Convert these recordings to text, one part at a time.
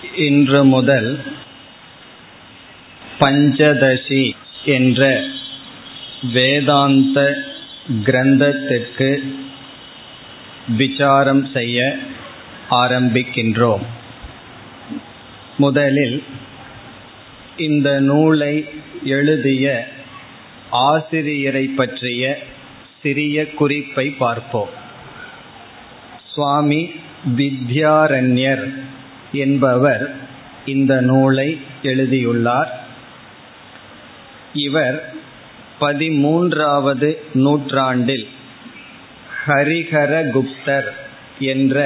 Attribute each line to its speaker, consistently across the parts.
Speaker 1: இன்று முதல் பஞ்சதசி என்ற வேதாந்த கிரந்தத்திற்கு விசாரம் செய்ய ஆரம்பிக்கின்றோம். முதலில் இந்த நூலை எழுதிய ஆசிரியரை பற்றிய சிறிய குறிப்பை பார்ப்போம். சுவாமி வித்யாரண்யர் என்பவர் இந்த நூலை எழுதியுள்ளார். இவர் பதிமூன்றாவது நூற்றாண்டில் ஹரிஹரகுப்தர் என்ற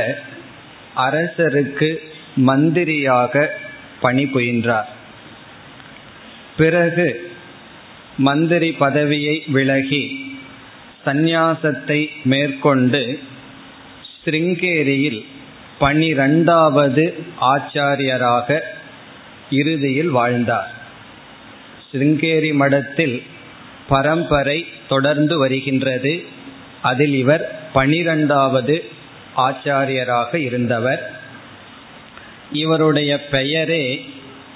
Speaker 1: அரசருக்கு மந்திரியாக பணிபுரிந்தார். பிறகு மந்திரி பதவியை விலகி சந்நியாசத்தை மேற்கொண்டு ஸ்ருங்கேரியில் பனிரெண்டாவது ஆச்சாரியராக இறுதியில் வாழ்ந்தார். ஸ்ருங்கேரி மடத்தில் பரம்பரை தொடர்ந்து வருகின்றது. அதில் இவர் பனிரெண்டாவது ஆச்சாரியராக இருந்தவர். இவருடைய பெயரே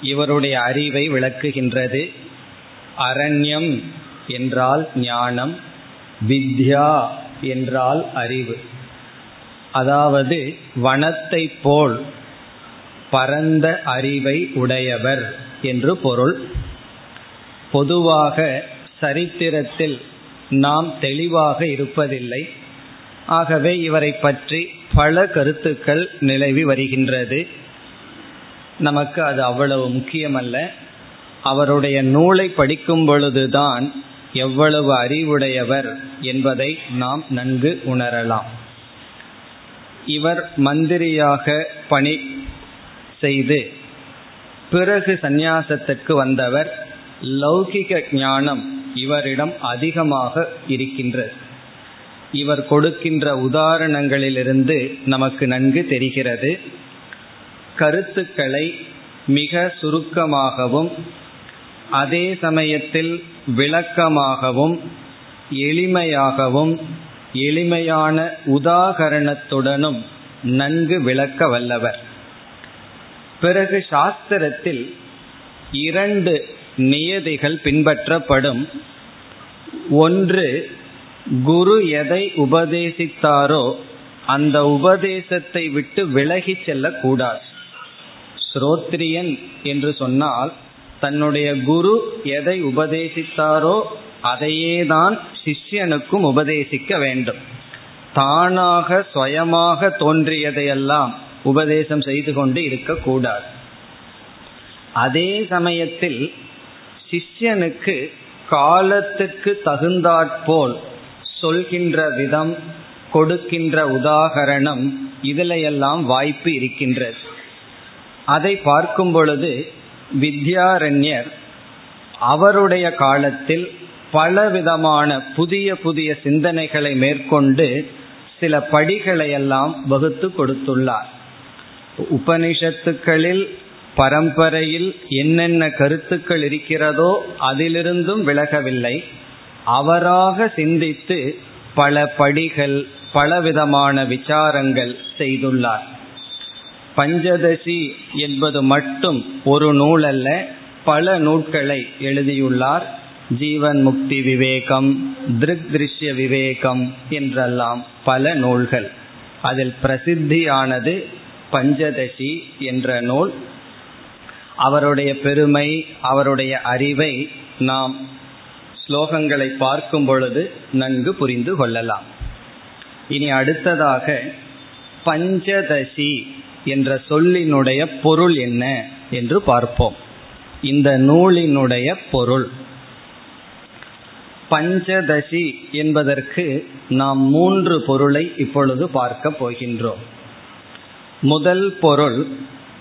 Speaker 1: இவருடைய அறிவை விளக்குகின்றது. அரண்யம் என்றால் ஞானம் வித்யா என்றால் அறிவு. அதாவது வனத்தை போல் பரந்த அறிவை உடையவர் என்று பொருள். பொதுவாக சரித்திரத்தில் நாம் தெளிவாக இருப்பதில்லை. ஆகவே இவரை பற்றி பல கருத்துக்கள் நிலவி வருகின்றது. நமக்கு அது அவ்வளவு முக்கியமல்ல. அவருடைய நூலை படிக்கும் பொழுதுதான் எவ்வளவு அறிவுடையவர் என்பதை நாம் நன்கு உணரலாம். இவர் மந்திரியாக பணி செய்து பிறகு சந்நியாசத்திற்கு வந்தவர் லௌகிக ஞானம் இவரிடம் அதிகமாக இருக்கின்றது. இவர் கொடுக்கின்ற உதாரணங்களிலிருந்து நமக்கு நன்கு தெரிகிறது. கருத்துக்களை மிக சுருக்கமாகவும் அதே சமயத்தில் விளக்கமாகவும் எளிமையாகவும் எளிமையான உதாகரணத்துடனும் நன்கு விளக்க வல்லவர். பிறகு சாஸ்திரத்தில் இரண்டு நியதிகள் பின்பற்றப்படும். ஒன்று குரு எதை உபதேசித்தாரோ அந்த உபதேசத்தை விட்டு விலகி செல்லக்கூடாது. ஸ்ரோத்ரியன் என்று சொன்னால் தன்னுடைய குரு எதை உபதேசித்தாரோ அதையே தான் சிஷ்யனுக்கும் உபதேசிக்க வேண்டும். தானாக சுயமாக தோன்றியதையெல்லாம் உபதேசம் செய்து கொண்டு இருக்கக்கூடாது. அதே சமயத்தில் சிஷ்யனுக்கு காலத்துக்கு தகுந்தாற்போல் சொல்கின்ற விதம் கொடுக்கின்ற உதாகரணம் இதிலையெல்லாம் வாய்ப்பு இருக்கின்றது. அதை பார்க்கும் பொழுது வித்யாரண்யர் அவருடைய காலத்தில் பலவிதமான புதிய புதிய சிந்தனைகளை மேற்கொண்டு சில படிகளை எல்லாம் வகுத்து கொடுத்துள்ளார். உபனிஷத்துக்களில் பரம்பரையில் என்னென்ன கருத்துக்கள் இருக்கிறதோ அதிலிருந்தும் விலகவில்லை. அவராக சிந்தித்து பல படிகள் பலவிதமான விசாரங்கள் செய்துள்ளார். பஞ்சதசி என்பது மட்டும் ஒரு நூல் அல்ல பல நூல்களை எழுதியுள்ளார். ஜீவன் முக்தி விவேகம் திருக் திருஷ்ய விவேகம் என்றெல்லாம் பல நூல்கள். அதில் பிரசித்தியானது பஞ்சதசி என்ற நூல். அவருடைய பெருமை அவருடைய அறிவை நாம் ஸ்லோகங்களை பார்க்கும் பொழுது நன்கு புரிந்து கொள்ளலாம். இனி அடுத்ததாக பஞ்சதசி என்ற சொல்லினுடைய பொருள் என்ன என்று பார்ப்போம். இந்த நூலினுடைய பொருள். பஞ்சதசி என்பதற்கு நாம் மூன்று பொருளை இப்பொழுது பார்க்க போகின்றோம். முதல் பொருள்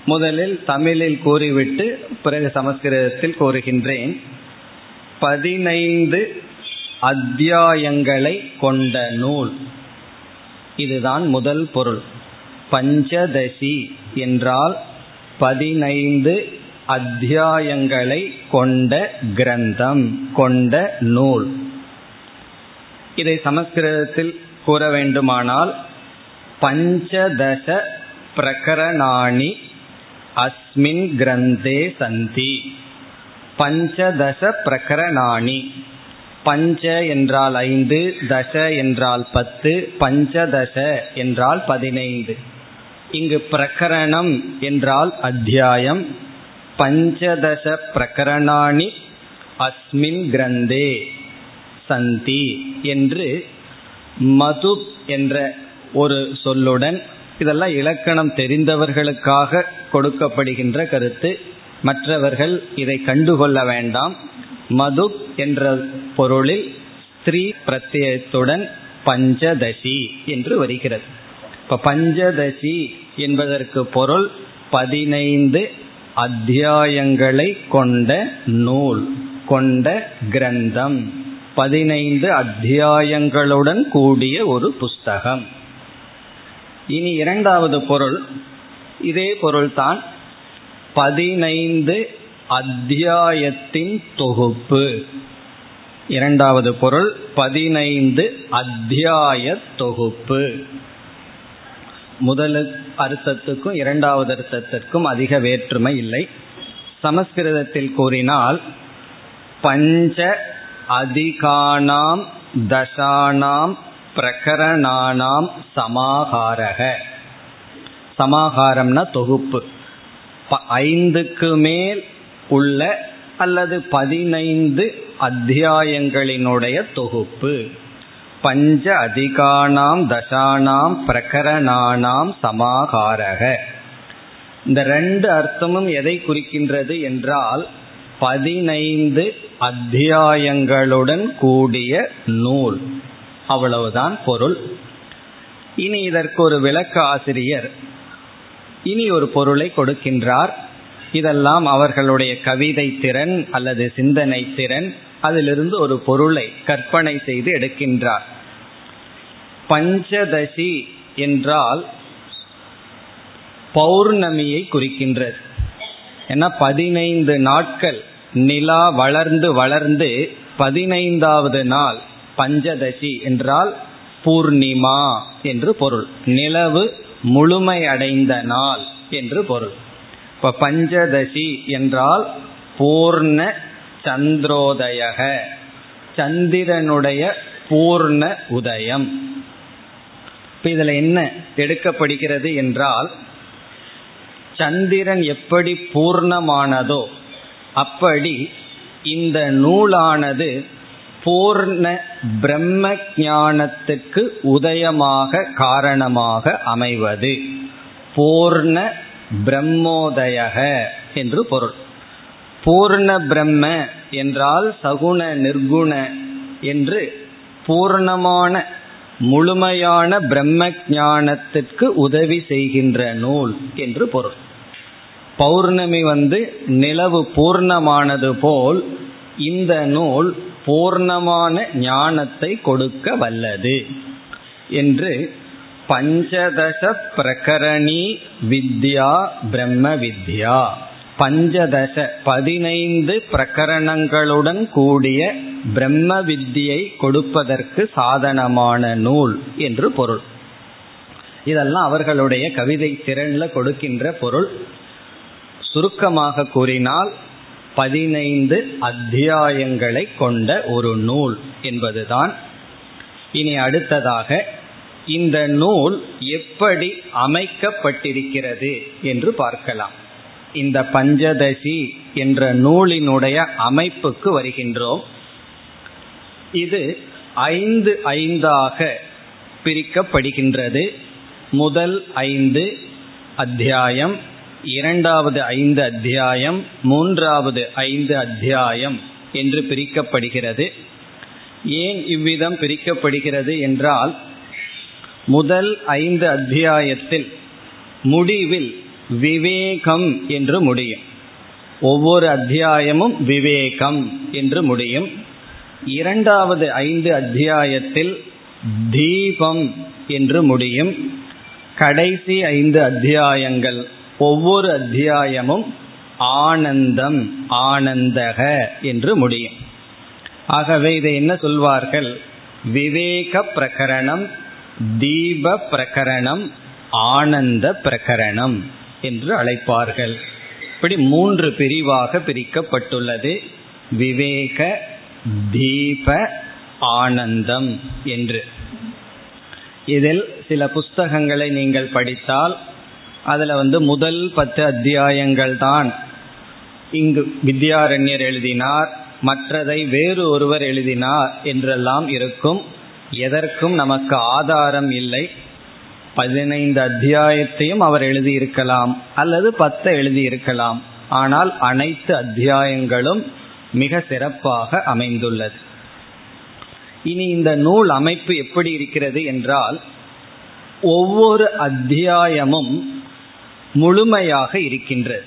Speaker 1: முதலில் தமிழில் கூறிவிட்டு பிறகு சமஸ்கிருதத்தில் கூறுகின்றேன். பதினைந்து அத்தியாயங்களை கொண்ட நூல். இதுதான் முதல் பொருள். பஞ்சதசி என்றால் பதினைந்து அத்தியாயங்களை கொண்ட கிரந்தம் கொண்ட நூல். இதை சமஸ்கிருதத்தில் கூற வேண்டுமானால் பஞ்சதச பிரகரணாணி அஸ்மின் கிரந்தே சந்தி. பஞ்சதச பிரகரணாணி. பஞ்ச என்றால் ஐந்து தச என்றால் பத்து பஞ்சதச என்றால் பதினைந்து. இங்கு பிரகரணம் என்றால் அத்தியாயம் பஞ்சதச பிரகரணாணி அஸ்மின் கிரந்தே சந்தி என்று மது என்ற ஒரு சொல்லுடன் இதெல்லாம் இலக்கணம் தெரிந்தவர்களுக்காக கொடுக்கப்படுகின்ற கருத்து. மற்றவர்கள் இதை கண்டுகொள்ள வேண்டாம். மது என்ற பொருளில் ஸ்திரீ பிரத்யத்துடன் பஞ்சதசி என்று வருகிறது. இப்ப பஞ்சதசி என்பதற்கு பொருள் பதினைந்து அத்தியாயங்களை கொண்ட நூல் கொண்ட கிரந்தம். பதினைந்து அத்தியாயங்களுடன் கூடிய ஒரு புஸ்தகம். இனி இரண்டாவது பொருள். இதே பொருள்தான் பதினைந்து அத்தியாயத்தின் தொகுப்பு. இரண்டாவது பொருள் பதினைந்து அத்தியாய தொகுப்பு. முதல் அர்த்தத்துக்கும் இரண்டாவது அர்த்தத்திற்கும் அதிக வேற்றுமை இல்லை. சமஸ்கிருதத்தில் கூறினால் பஞ்ச அதிகானாம் தசானாம் பிரகரணானாம் சமாகாரக. சமாகாரம்னா தொகுப்பு. ஐந்துக்கு மேல் உள்ள அல்லது பதினைந்து அத்தியாயங்களினுடைய தொகுப்பு. பஞ்ச அதிகானாம் தசானாம் பிரகரணானாம் சமாகாரக. இந்த ரெண்டு அர்த்தமும் எதை குறிக்கின்றது என்றால் பதினைந்து அத்தியாயங்களுடன் கூடிய நூல். அவ்வளவுதான் பொருள். இனி இதற்கு ஒரு விளக்க ஆசிரியர் இனி ஒரு பொருளை கொடுக்கின்றார். இதெல்லாம் அவர்களுடைய கவிதை திறன் அல்லது சிந்தனை திறன் அதிலிருந்து ஒரு பொருளை கற்பனை செய்து எடுக்கின்றார். பஞ்சதசி என்றால் பௌர்ணமியை குறிக்கின்றது. ஏன்னா பதினைந்து நாட்கள் நிலா வளர்ந்து வளர்ந்து பதினைந்தாவது நாள் பஞ்சதசி என்றால் பூர்ணிமா என்று பொருள். நிலவு முழுமையடைந்த நாள் என்று பொருள். இப்ப பஞ்சதசி என்றால் பூர்ண சந்திரோதயக. சந்திரனுடைய பூர்ண உதயம். இப்ப இதுல என்ன எடுக்கப்படுகிறது என்றால் சந்திரன் எப்படி பூர்ணமானதோ அப்படி இந்த நூலானது பூர்ண பிரம்ம ஞானத்துக்கு உதயமாக காரணமாக அமைவது. பூர்ண பிரம்மோதயக என்று பொருள். பூர்ண பிரம்ம என்றால் சகுண நிர்குண என்று பூர்ணமான முழுமையான பிரம்ம ஞானத்திற்கு உதவி செய்கின்ற நூல் என்று பொருள். பௌர்ணமி வந்து நிலவு பூர்ணமானது போல் இந்த நூல் பூர்ணமான ஞானத்தை கொடுக்க வல்லது என்று பஞ்சதச பிரகரணி வித்யா பிரம்ம வித்யா. பஞ்சதச பதினைந்து பிரகரணங்களுடன் கூடிய பிரம்ம வித்தியை கொடுப்பதற்கு சாதனமான நூல் என்று பொருள். இதெல்லாம் அவர்களுடைய கவிதை திறன்ல கொடுக்கின்ற பொருள். சுருக்கமாக கூறினால் பதினைந்து அத்தியாயங்களை கொண்ட ஒரு நூல் என்பதுதான். இனி அடுத்ததாக இந்த நூல் எப்படி அமைக்கப்பட்டிருக்கிறது என்று பார்க்கலாம். இந்த பஞ்சதசி என்ற நூலினுடைய அமைப்புக்கு வருகின்றோம். இது ஐந்து ஐந்தாக பிரிக்கப்படுகின்றது. முதல் ஐந்து அத்தியாயம் இரண்டாவது ஐந்து அத்தியாயம் மூன்றாவது ஐந்து அத்தியாயம் என்று பிரிக்கப்படுகிறது. ஏன் இவ்விதம் பிரிக்கப்படுகிறது என்றால் முதல் ஐந்து அத்தியாயத்தில் முடிவில் விவேகம் என்று முடியும். ஒவ்வொரு அத்தியாயமும் விவேகம் என்று முடியும். இரண்டாவது ஐந்து அத்தியாயத்தில் தீபம் என்று முடியும். கடைசி ஐந்து அத்தியாயங்கள் ஒவ்வொரு அத்தியாயமும் ஆனந்தம் ஆனந்தக என்று முடியும். ஆகவே இதை என்ன சொல்வார்கள்? விவேக பிரகரணம் தீப பிரகரணம் ஆனந்த பிரகரணம். என்று அழைப்பார்கள். இப்படி மூன்று பிரிவாக பிரிக்கப்பட்டுள்ளது. விவேக தீப ஆனந்தம் என்று. இதில் சில புஸ்தகங்களை நீங்கள் படித்தால் அதில் வந்து முதல் பத்து அத்தியாயங்கள் தான் இங்கு வித்யாரண்யர் எழுதினார். மற்றதை வேறு ஒருவர் எழுதினார் என்றெல்லாம் இருக்கும். எதற்கும் நமக்கு ஆதாரம் இல்லை. பதினைந்து அத்தியாயத்தையும் அவர் எழுதியிருக்கலாம் அல்லது பத்தை எழுதியிருக்கலாம். ஆனால் அனைத்து அத்தியாயங்களும் மிக சிறப்பாக அமைந்துள்ளது. இனி இந்த நூல் அமைப்பு எப்படி இருக்கிறது என்றால் ஒவ்வொரு அத்தியாயமும் முழுமையாக இருக்கின்றது.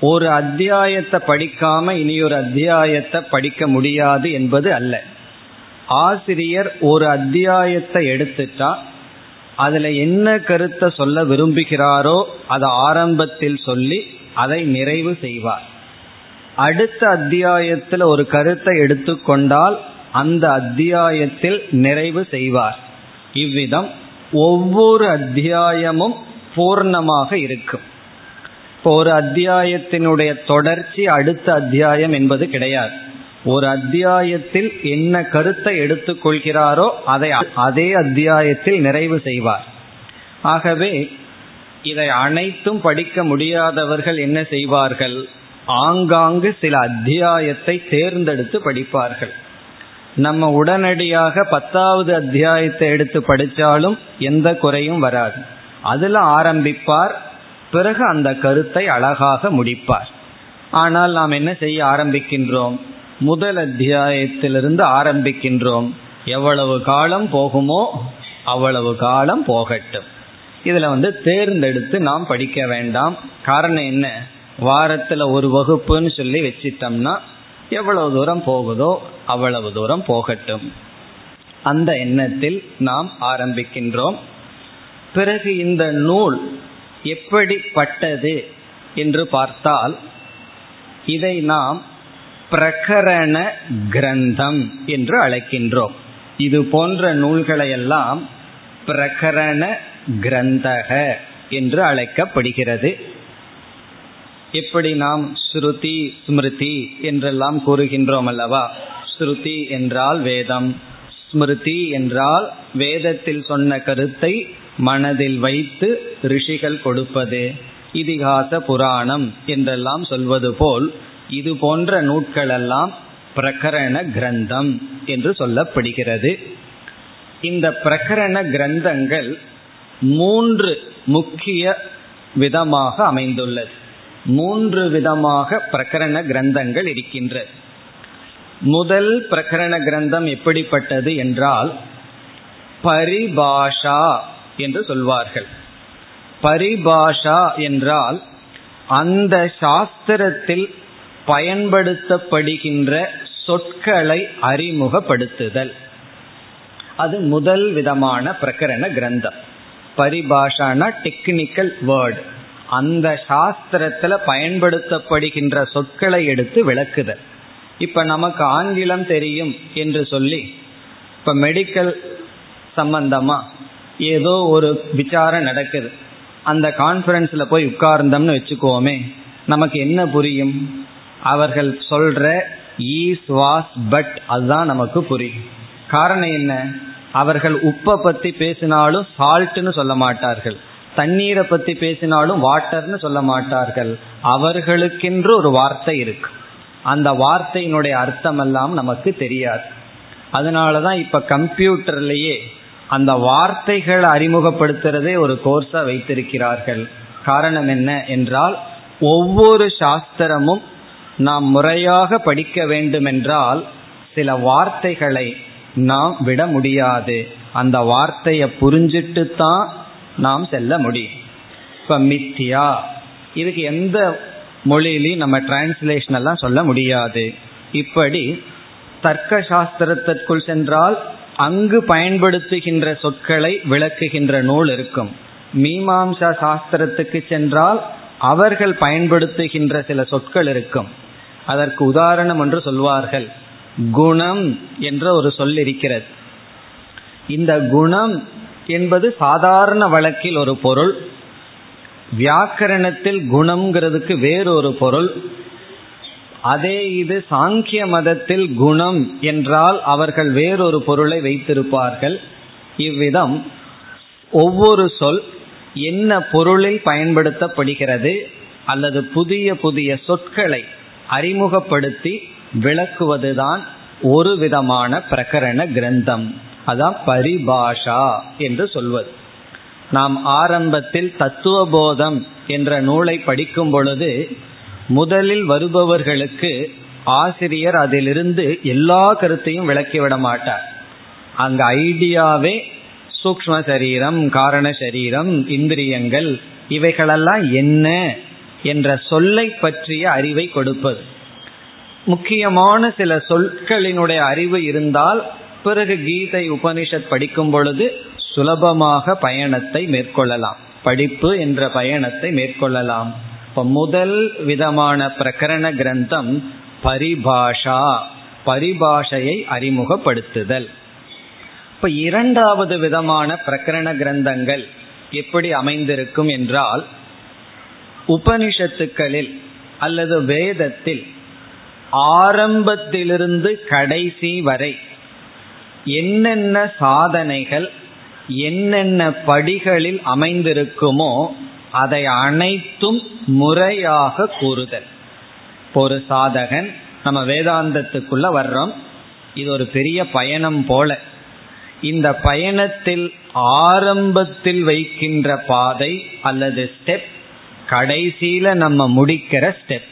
Speaker 1: ஒரு அத்தியாயத்தை படிக்காம இனி ஒரு அத்தியாயத்தை படிக்க முடியாது என்பது அல்ல. ஆசிரியர் ஒரு அத்தியாயத்தை எடுத்துட்டா அதுல என்ன கருத்தை சொல்ல விரும்புகிறாரோ அதை ஆரம்பத்தில் சொல்லி அதை நிறைவு செய்வார். அடுத்த அத்தியாயத்தில் ஒரு கருத்தை எடுத்துக்கொண்டால் அந்த அத்தியாயத்தில் நிறைவு செய்வார். இவ்விதம் ஒவ்வொரு அத்தியாயமும் பூர்ணமாக இருக்கும். இப்போ ஒரு அத்தியாயத்தினுடைய தொடர்ச்சி அடுத்த அத்தியாயம் என்பது கிடையாது. ஒரு அத்தியாயத்தில் என்ன கருத்தை எடுத்துக்கொள்கிறாரோ அதை அதே அத்தியாயத்தில் நிறைவு செய்வார். ஆகவே இதை அனைத்தும் படிக்க முடியாதவர்கள் என்ன செய்வார்கள்? ஆங்காங்கு சில அத்தியாயத்தை தேர்ந்தெடுத்து படிப்பார்கள். நம்ம உடனடியாக பத்தாவது அத்தியாயத்தை எடுத்து படித்தாலும் எந்த குறையும் வராது. அதில் ஆரம்பிப்பார் பிறகு அந்த கருத்தை அழகாக முடிப்பார். ஆனால் நாம் என்ன செய்ய ஆரம்பிக்கின்றோம்? முதல் அத்தியாயத்திலிருந்து ஆரம்பிக்கின்றோம். எவ்வளவு காலம் போகுமோ அவ்வளவு காலம் போகட்டும். இதில் வந்து தேர்ந்தெடுத்து நாம் படிக்க வேண்டாம். காரணம் என்ன? வாரத்தில் ஒரு வகுப்புன்னு சொல்லி வச்சிட்டோம்னா எவ்வளவு தூரம் போகுதோ அவ்வளவு தூரம் போகட்டும். அந்த எண்ணத்தில் நாம் ஆரம்பிக்கின்றோம். பிறகு இந்த நூல் எப்படிப்பட்டது என்று பார்த்தால் இதை நாம் பிரகரண கிரந்தம் என்று அழைக்கின்றோம். இது போன்ற நூல்களையெல்லாம் பிரகரண கிரந்தக என்று அழைக்கப்படுகிறது. எப்படி நாம் ஸ்ருதி ஸ்மிருதி என்றெல்லாம் கூறுகின்றோம் அல்லவா? ஸ்ருதி என்றால் வேதம். ஸ்மிருதி என்றால் வேதத்தில் சொன்ன கருத்தை மனதில் வைத்து ரிஷிகள் கொடுப்பது. இதிகாச புராணம் என்றெல்லாம் சொல்வது போல் இது போன்ற நூட்களெல்லாம் பிரகரண கிரந்தம் என்று சொல்லப்படுகிறது. இந்த பிரகரண கிரந்தங்கள் மூன்று முக்கிய விதமாக அமைந்துள்ளது. மூன்று விதமாக பிரகரண கிரந்தங்கள் இருக்கின்றது முதல் பிரகரண கிரந்தம் எப்படிப்பட்டது என்றால் பரிபாஷா என்று சொல்வார்கள். பரிபாஷா என்றால் அந்த சாஸ்திரத்தில் பயன்படுத்தப்படுகின்ற சொற்களை அறிமுகப்படுத்துதல். அது முதல் விதமான பிரகரண கிரந்தம். பரிபாஷானா டெக்னிக்கல் வேர்டு அந்த சாஸ்திரத்துல பயன்படுத்தப்படுகின்ற சொற்களை எடுத்து விளக்குதல். இப்ப நமக்கு ஆங்கிலம் தெரியும் என்று சொல்லி இப்ப மெடிக்கல் சம்பந்தமா ஏதோ ஒரு விசாரம் நடக்குது. அந்த கான்ஃபரன்ஸ்ல போய் உட்கார்ந்தோம்னு வச்சுக்கோமே நமக்கு என்ன புரியும்? அவர்கள் சொல்ற ஈஸ் வாஸ் பட் அதுதான் நமக்கு புரியும். காரணம் என்ன? அவர்கள் உப்பை பத்தி பேசினாலும் சால்ட்னு சொல்ல மாட்டார்கள். தண்ணீரை பத்தி பேசினாலும் வாட்டர்னு சொல்ல மாட்டார்கள். அவர்களுக்கென்று ஒரு வார்த்தை இருக்கு. அந்த வார்த்தையினுடைய அர்த்தம் எல்லாம் நமக்கு தெரியாது. அதனாலதான் இப்ப கம்ப்யூட்டர்லயே அந்த வார்த்தைகளை அறிமுகப்படுத்துறதே ஒரு கோர்ஸா வைத்திருக்கிறார்கள். காரணம் என்ன என்றால் ஒவ்வொரு சாஸ்திரமும் நாம் முறையாக படிக்க வேண்டுமென்றால் சில வார்த்தைகளை நாம் விட முடியாது. அந்த வார்த்தையை புரிஞ்சிட்டு தான் நாம் செல்ல முடியும். இப்போ மித்தியா இதுக்கு எந்த மொழியிலையும் நம்ம டிரான்ஸ்லேஷன் எல்லாம் சொல்ல முடியாது. இப்படி தர்க்க சாஸ்திரத்திற்குள் சென்றால் அங்கு பயன்படுத்துகின்ற சொற்களை விளக்குகின்ற நூல் இருக்கும். மீமாம்சா சாஸ்திரத்துக்கு சென்றால் அவர்கள் பயன்படுத்துகின்ற சில சொற்கள் இருக்கும். அதற்கு உதாரணம் என்று சொல்வார்கள். குணம் என்ற ஒரு சொல் இருக்கிறது. இந்த குணம் என்பது சாதாரண வழக்கில் ஒரு பொருள் வியாக்கரணத்தில் குணம்ங்கிறதுக்கு வேறொரு பொருள் அதே இது சாங்கிய மதத்தில் குணம் என்றால் அவர்கள் வேறொரு பொருளை வைத்திருப்பார்கள். இவ்விதம் ஒவ்வொரு சொல் என்ன பொருளில் பயன்படுத்தப்படுகிறது அல்லது புதிய புதிய சொற்களை அறிமுகப்படுத்தி விளக்குவதுதான் ஒரு விதமான பிரகரண கிரந்தம். அதான் பரிபாஷா என்று சொல்வது. நாம் ஆரம்பத்தில் தத்துவபோதம் என்ற நூலை படிக்கும் பொழுது முதலில் வருபவர்களுக்கு ஆசிரியர் அதிலிருந்து எல்லா கருத்தையும் விளக்கிவிட மாட்டார். அங்க ஐடியாவே சூக்ம சரீரம் காரண சரீரம் இந்திரியங்கள் இவைகளெல்லாம் என்ன என்ற சொல்லை பற்றிய அறிவை கொடுப்பது. முக்கியமான சில சொற்களினுடைய அறிவு இருந்தால் பிறகு கீதை உபனிஷத் படிக்கும் பொழுது சுலபமாக பயணத்தை மேற்கொள்ளலாம். படிப்பு என்ற பயணத்தை மேற்கொள்ளலாம். இப்ப முதல் விதமான பிரகரண கிரந்தம் பரிபாஷா பரிபாஷையை அறிமுகப்படுத்துதல். இப்ப இரண்டாவது விதமான பிரகரண கிரந்தங்கள் எப்படி அமைந்திருக்கும் என்றால் உபனிஷத்துக்களில் அல்லது வேதத்தில் ஆரம்பத்திலிருந்து கடைசி வரை என்னென்ன சாதனைகள் என்னென்ன படிகளில் அமைந்திருக்குமோ அதை அனைத்தும் முறையாக கூறுதல். ஒரு சாதகன் நம்ம வேதாந்தத்துக்குள்ள வர்றோம். இது ஒரு பெரிய பயணம் போல. இந்த பயணத்தில் ஆரம்பத்தில் வைக்கின்ற பாதை அல்லது ஸ்டெப் கடைசியில நம்ம முடிக்கிற ஸ்டெப்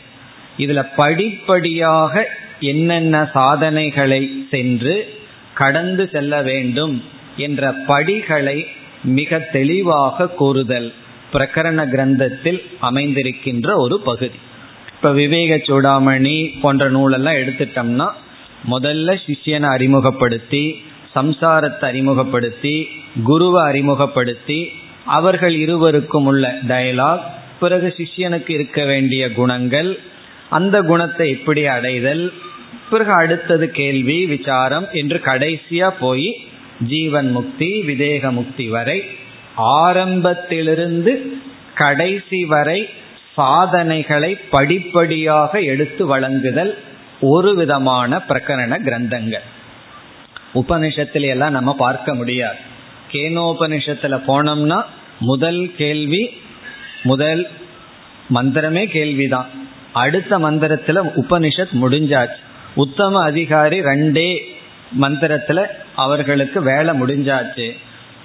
Speaker 1: இதுல படிப்படியாக என்னென்ன சாதனைகளை சென்று கடந்து செல்ல வேண்டும் என்ற படிகளை மிக தெளிவாக கூறுதல் பிரகரண கிரந்தத்தில் அமைந்திருக்கின்ற ஒரு பகுதி. இப்ப விவேக சூடாமணி போன்ற நூலெல்லாம் எடுத்துட்டோம்னா முதல்ல சிஷியனை அறிமுகப்படுத்தி சம்சாரத்தை அறிமுகப்படுத்தி குருவை அறிமுகப்படுத்தி அவர்கள் இருவருக்கும் உள்ள டயலாக் பிறகு சிஷ்யனுக்கு இருக்க வேண்டிய குணங்கள் அந்த குணத்தை எப்படி அடைதல் பிறகு அடுத்தது கேள்வி விசாரம் என்று கடைசியா போய் ஜீவன் முக்தி விதேக முக்தி வரை ஆரம்பத்திலிருந்து கடைசி வரை சாதனைகளை படிப்படியாக எடுத்து வழங்குதல் ஒரு விதமான பிரகரண கிரந்தங்கள். உபனிஷத்துல எல்லாம் நம்ம பார்க்க முடியாது. கேனோபனிஷத்துல போனோம்னா முதல் கேள்வி முதல் மந்திரமே கேள்விதான். அடுத்த மந்திரத்துல உபனிஷத் முடிஞ்சாச்சு. உத்தம அதிகாரி ரெண்டே மந்திரத்துல அவர்களுக்கு வேலை முடிஞ்சாச்சு.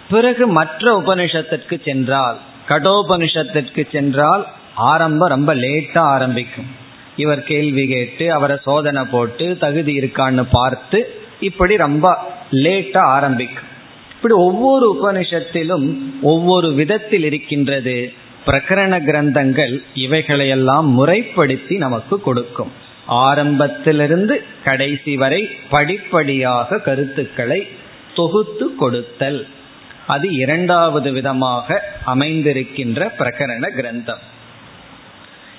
Speaker 1: பிறகு மற்ற உபனிஷத்திற்கு சென்றால் கடோபனிஷத்திற்கு சென்றால் ஆரம்பம் ரொம்ப லேட்டா ஆரம்பிக்கும். இவர் கேள்வி கேட்டு அவரை சோதனை போட்டு தகுதி இருக்கான்னு பார்த்து இப்படி ரொம்ப லேட்டா ஆரம்பிக்கும். இப்படி ஒவ்வொரு உபனிஷத்திலும் ஒவ்வொரு விதத்தில் இருக்கின்றது. பிரகரண கிரந்தங்கள் இவைகளையெல்லாம் முறைப்படுத்தி நமக்கு கொடுக்கும். ஆரம்பத்திலிருந்து கடைசி வரை படிப்படியாக கருத்துக்களை தொகுத்து கொடுத்தல். அது இரண்டாவது விதமாக அமைந்திருக்கின்ற பிரகரண கிரந்தம்.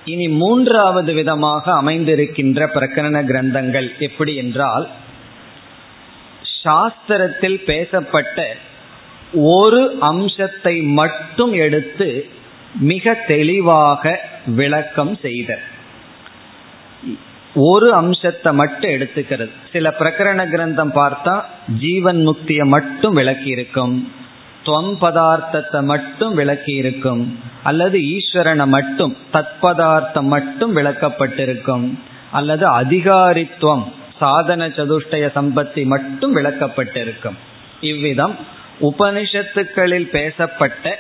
Speaker 1: இனி மூன்றாவது விதமாக அமைந்திருக்கின்ற பிரகரண கிரந்தங்கள் எப்படி என்றால் சாஸ்திரத்தில் பேசப்பட்ட ஒரு அம்சத்தை மட்டும் எடுத்து மிக தெளிவாக விளக்கம் செய்த ஒரு அம்சத்தை மட்டும் எடுத்துக்கிறது. சில பிரகரண கிரந்தம் பார்த்தா ஜீவன் முக்தியை மட்டும் விளக்கி இருக்கும் துவம் பதார்த்தத்தை மட்டும் விளக்கி இருக்கும் அல்லது ஈஸ்வரனை மட்டும் தத்பதார்த்தம் மட்டும் விளக்கப்பட்டிருக்கும். அல்லது அதிகாரித்துவம் சாதன சதுஷ்டய சம்பத்தி மட்டும் விளக்கப்பட்டிருக்கும். இவ்விதம் உபனிஷத்துக்களில் பேசப்பட்ட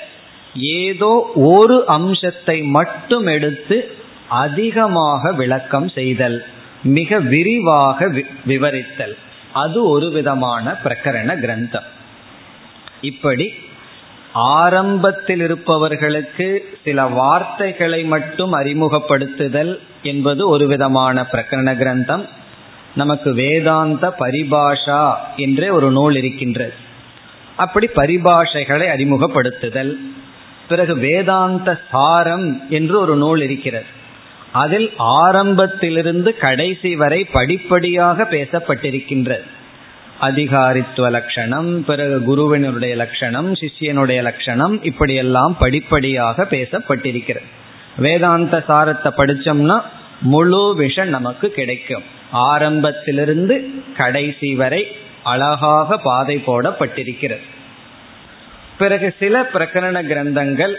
Speaker 1: ஏதோ ஒரு அம்சத்தை மட்டும் எடுத்து அதிகமாக விளக்கம் செய்தல் மிக விரிவாக விவரித்தல். அது ஒரு விதமான பிரகரண கிரந்தம். இப்படி ஆரம்பத்தில் இருப்பவர்களுக்கு சில வார்த்தைகளை மட்டும் அறிமுகப்படுத்துதல் என்பது ஒரு விதமான பிரகரண கிரந்தம். நமக்கு வேதாந்த பரிபாஷா என்றே ஒரு நூல் இருக்கின்றது. அப்படி பரிபாஷைகளை அறிமுகப்படுத்துதல். பிறகு வேதாந்த சாரம் என்று ஒரு நூல் இருக்கிறது. அதில் ஆரம்பத்திலிருந்து கடைசி வரை படிப்படியாக பேசப்பட்டிருக்கின்றது. அதிகாரித்துவ லட்சணம் பிறகு குருவினுடைய லட்சணம் சிஷியனுடைய லட்சணம் இப்படியெல்லாம் படிப்படியாக பேசப்பட்டிருக்கிறது. வேதாந்த சாரத்தை படிச்சோம்னா முழு விஷம் நமக்கு கிடைக்கும். ஆரம்பத்திலிருந்து கடைசி வரை அழகாக பாதை போடப்பட்டிருக்கிறது. பிறகு சில பிரகரண கிரந்தங்கள்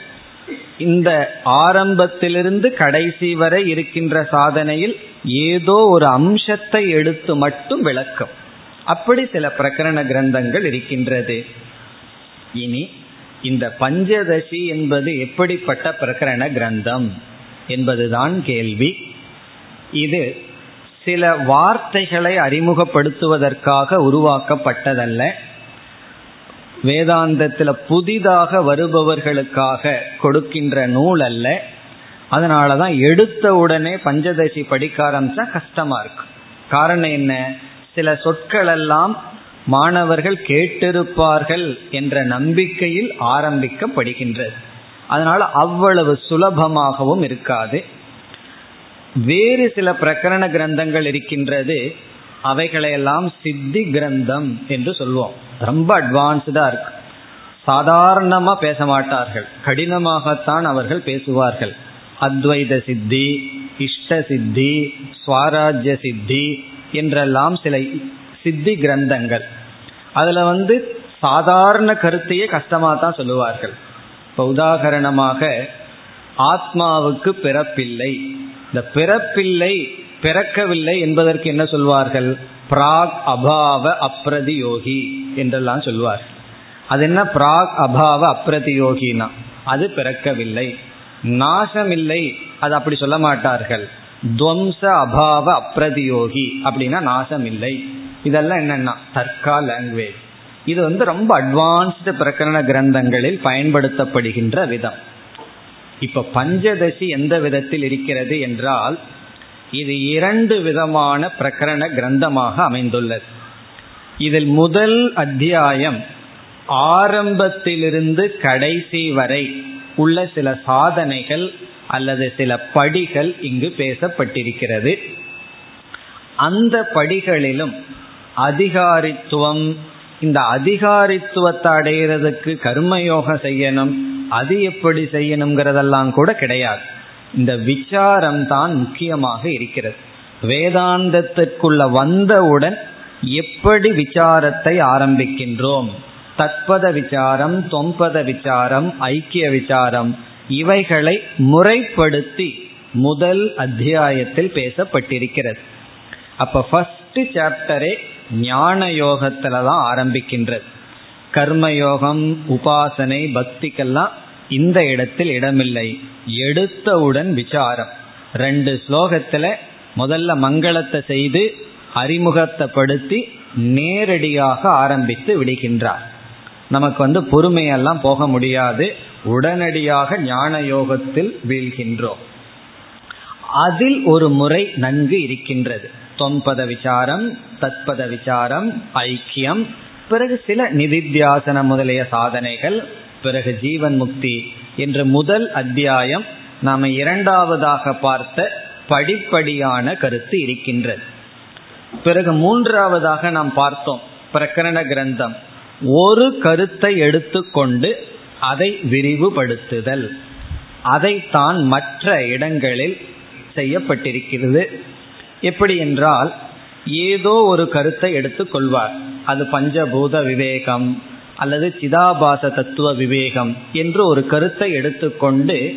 Speaker 1: இந்த ஆரம்பத்திலிருந்து கடைசி வரை இருக்கின்ற சாதனையில் ஏதோ ஒரு அம்சத்தை எடுத்து மட்டும் விளக்கும். அப்படி சில பிரகரண கிரந்தங்கள் இருக்கின்றது. இனி இந்த பஞ்சதசி என்பது எப்படிப்பட்ட பிரகரண கிரந்தம் என்பதுதான் கேள்வி. இது சில வார்த்தைகளை அறிமுகப்படுத்துவதற்காக உருவாக்கப்பட்டதல்ல. வேதாந்தத்தில் புதிதாக வருபவர்களுக்காக கொடுக்கின்ற நூல் அல்ல. அதனால தான் எடுத்த உடனே பஞ்சதசி படிக்க ஆரம்பிச்சா கஷ்டமா இருக்கு. காரணம் என்ன? சில சொற்கள் எல்லாம் மாணவர்கள் கேட்டிருப்பார்கள் என்ற நம்பிக்கையில் ஆரம்பிக்கப்படுகின்றது. அதனால அவ்வளவு சுலபமாகவும் இருக்காது. வேறு சில பிரகரண கிரந்தங்கள் இருக்கின்றது. அவைகளையெல்லாம் சித்தி கிரந்தம் என்று சொல்லுவோம் ரொம்ப அட்வான்ஸ்டா இருக்கு. சாதாரணமா பேச மாட்டார்கள். கடினமாகத்தான் அவர்கள் பேசுவார்கள். அத்வைத சித்தி இஷ்ட சித்தி சுவாராஜ்ய சித்தி என்றெல்லாம் சில சித்தி கிரந்தங்கள். அதுல வந்து சாதாரண கருத்தையே கஷ்டமா தான் சொல்லுவார்கள். இப்போ உதாகரணமாக ஆத்மாவுக்கு பிறப்பில்லை. இந்த பிறப்பில்லை பிறக்கவில்லை என்பதற்கு என்ன சொல்வார்கள்? பிராக் அபாவ அப்ரதியோகி. என்றெல்லாம் சொல்வார் அது என்ன பிராக் அபாவ அப்ரதியோகினா அது பிறக்கவில்லை. நாசமில்லை. அது அப்படி சொல்ல மாட்டார்கள். துவம்ச அபாவ அப்ரதியோகி அப்படின்னா நாசம் இல்லை இதெல்லாம் என்னன்னா? தர்கா லாங்குவேஜ் இது வந்து ரொம்ப அட்வான்ஸ்டு பிரகரண கிரந்தங்களில் பயன்படுத்தப்படுகின்ற விதம். இப்ப பஞ்சதசி எந்த விதத்தில் இருக்கிறது என்றால் இது இரண்டு விதமான பிரகரண கிரந்தமாக அமைந்துள்ளது. இதில் முதல் அத்தியாயம் ஆரம்பத்திலிருந்து கடைசி வரை உள்ள சில சாதனைகள் அல்லது சில படிகள் இங்கு பேசப்பட்டிருக்கிறது. அந்த படிகளிலும் அதிகாரித்துவம் இந்த அதிகாரித்துவத்தை அடைகிறதுக்கு கர்மயோகம் செய்யணும் அது எப்படி செய்யணுங்கிறதெல்லாம் கூட கிடையாது. இந்த விசாரம் தான் முக்கியமாக இருக்கிறது. வேதாந்தத்திற்குள்ள வந்தவுடன் எப்படி விசாரத்தை ஆரம்பிக்கின்றோம்? தத்பத விசாரம் தொம்பத விசாரம் ஐக்கிய விசாரம் இவைகளை முறைப்படுத்தி முதல் அத்தியாயத்தில் பேசப்பட்டிருக்கிறது. அப்ப ஃபர்ஸ்ட் சாப்டரே ஞான யோகத்துல தான் ஆரம்பிக்கின்றது. கர்மயோகம் உபாசனை பக்திக்கெல்லாம் இந்த இடத்தில் இடமில்லை. எடுத்தவுடன் விசாரம். ரெண்டு ஸ்லோகத்துல முதல்ல மங்களத்தை செய்து அறிமுகத்தைப்படுத்தி நேரடியாக ஆரம்பித்து விடுகின்றார். நமக்கு வந்து பொறுமையெல்லாம் போக முடியாது. உடனடியாக ஞான யோகத்தில் வீழ்கின்றோம். அதில் ஒரு முறை நன்கு இருக்கின்றது. தொன்பத விசாரம் தத்பத விசாரம் ஐக்கியம் பிறகு சில நிதித்தியாசன முதலிய சாதனைகள் பிறகு ஜீவன் முக்தி என்ற முதல் அத்தியாயம் நாம் இரண்டாவதாக பார்த்த படிப்படியான கருத்து இருக்கின்றது. பிறகு மூன்றாவதாக நாம் பார்த்தோம் பிரகரண கிரந்தம். ஒரு கருத்தை எடுத்துக்கொண்டு அதை விரிவுபடுத்துதல். அதைத்தான் மற்ற இடங்களில் செய்யப்பட்டிருக்கிறது. எப்படி என்றால் ஏதோ ஒரு கருத்தை எடுத்துக்கொள்வார். அது பஞ்சபூத விவேகம் அல்லது சிதாபாச தத்துவ விவேகம் என்று ஒரு கருத்தை எடுத்துக்கொண்டு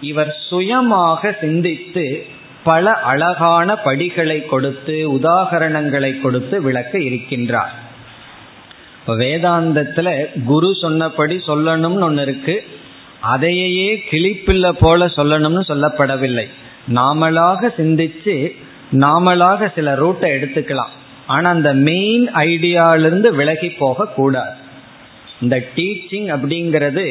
Speaker 1: இவர் சுயமாக சிந்தித்து பல அழகான படிகளை கொடுத்து உதாகரணங்களை கொடுத்து விளக்க இருக்கின்றார். வேதாந்தத்துல குரு சொன்னபடி சொல்லணும்னு ஒன்று இருக்கு. அதையே கிளிப்பில்ல போல சொல்லணும்னு சொல்லப்படவில்லை. நாமளாக சிந்திச்சு நாமளாக சில ரூட்டை எடுத்துக்கலாம். ஆனா அந்த மெயின் ஐடியாலிருந்து விலகி போக கூடாது இந்த டீச்சிங் அப்படிங்கிறது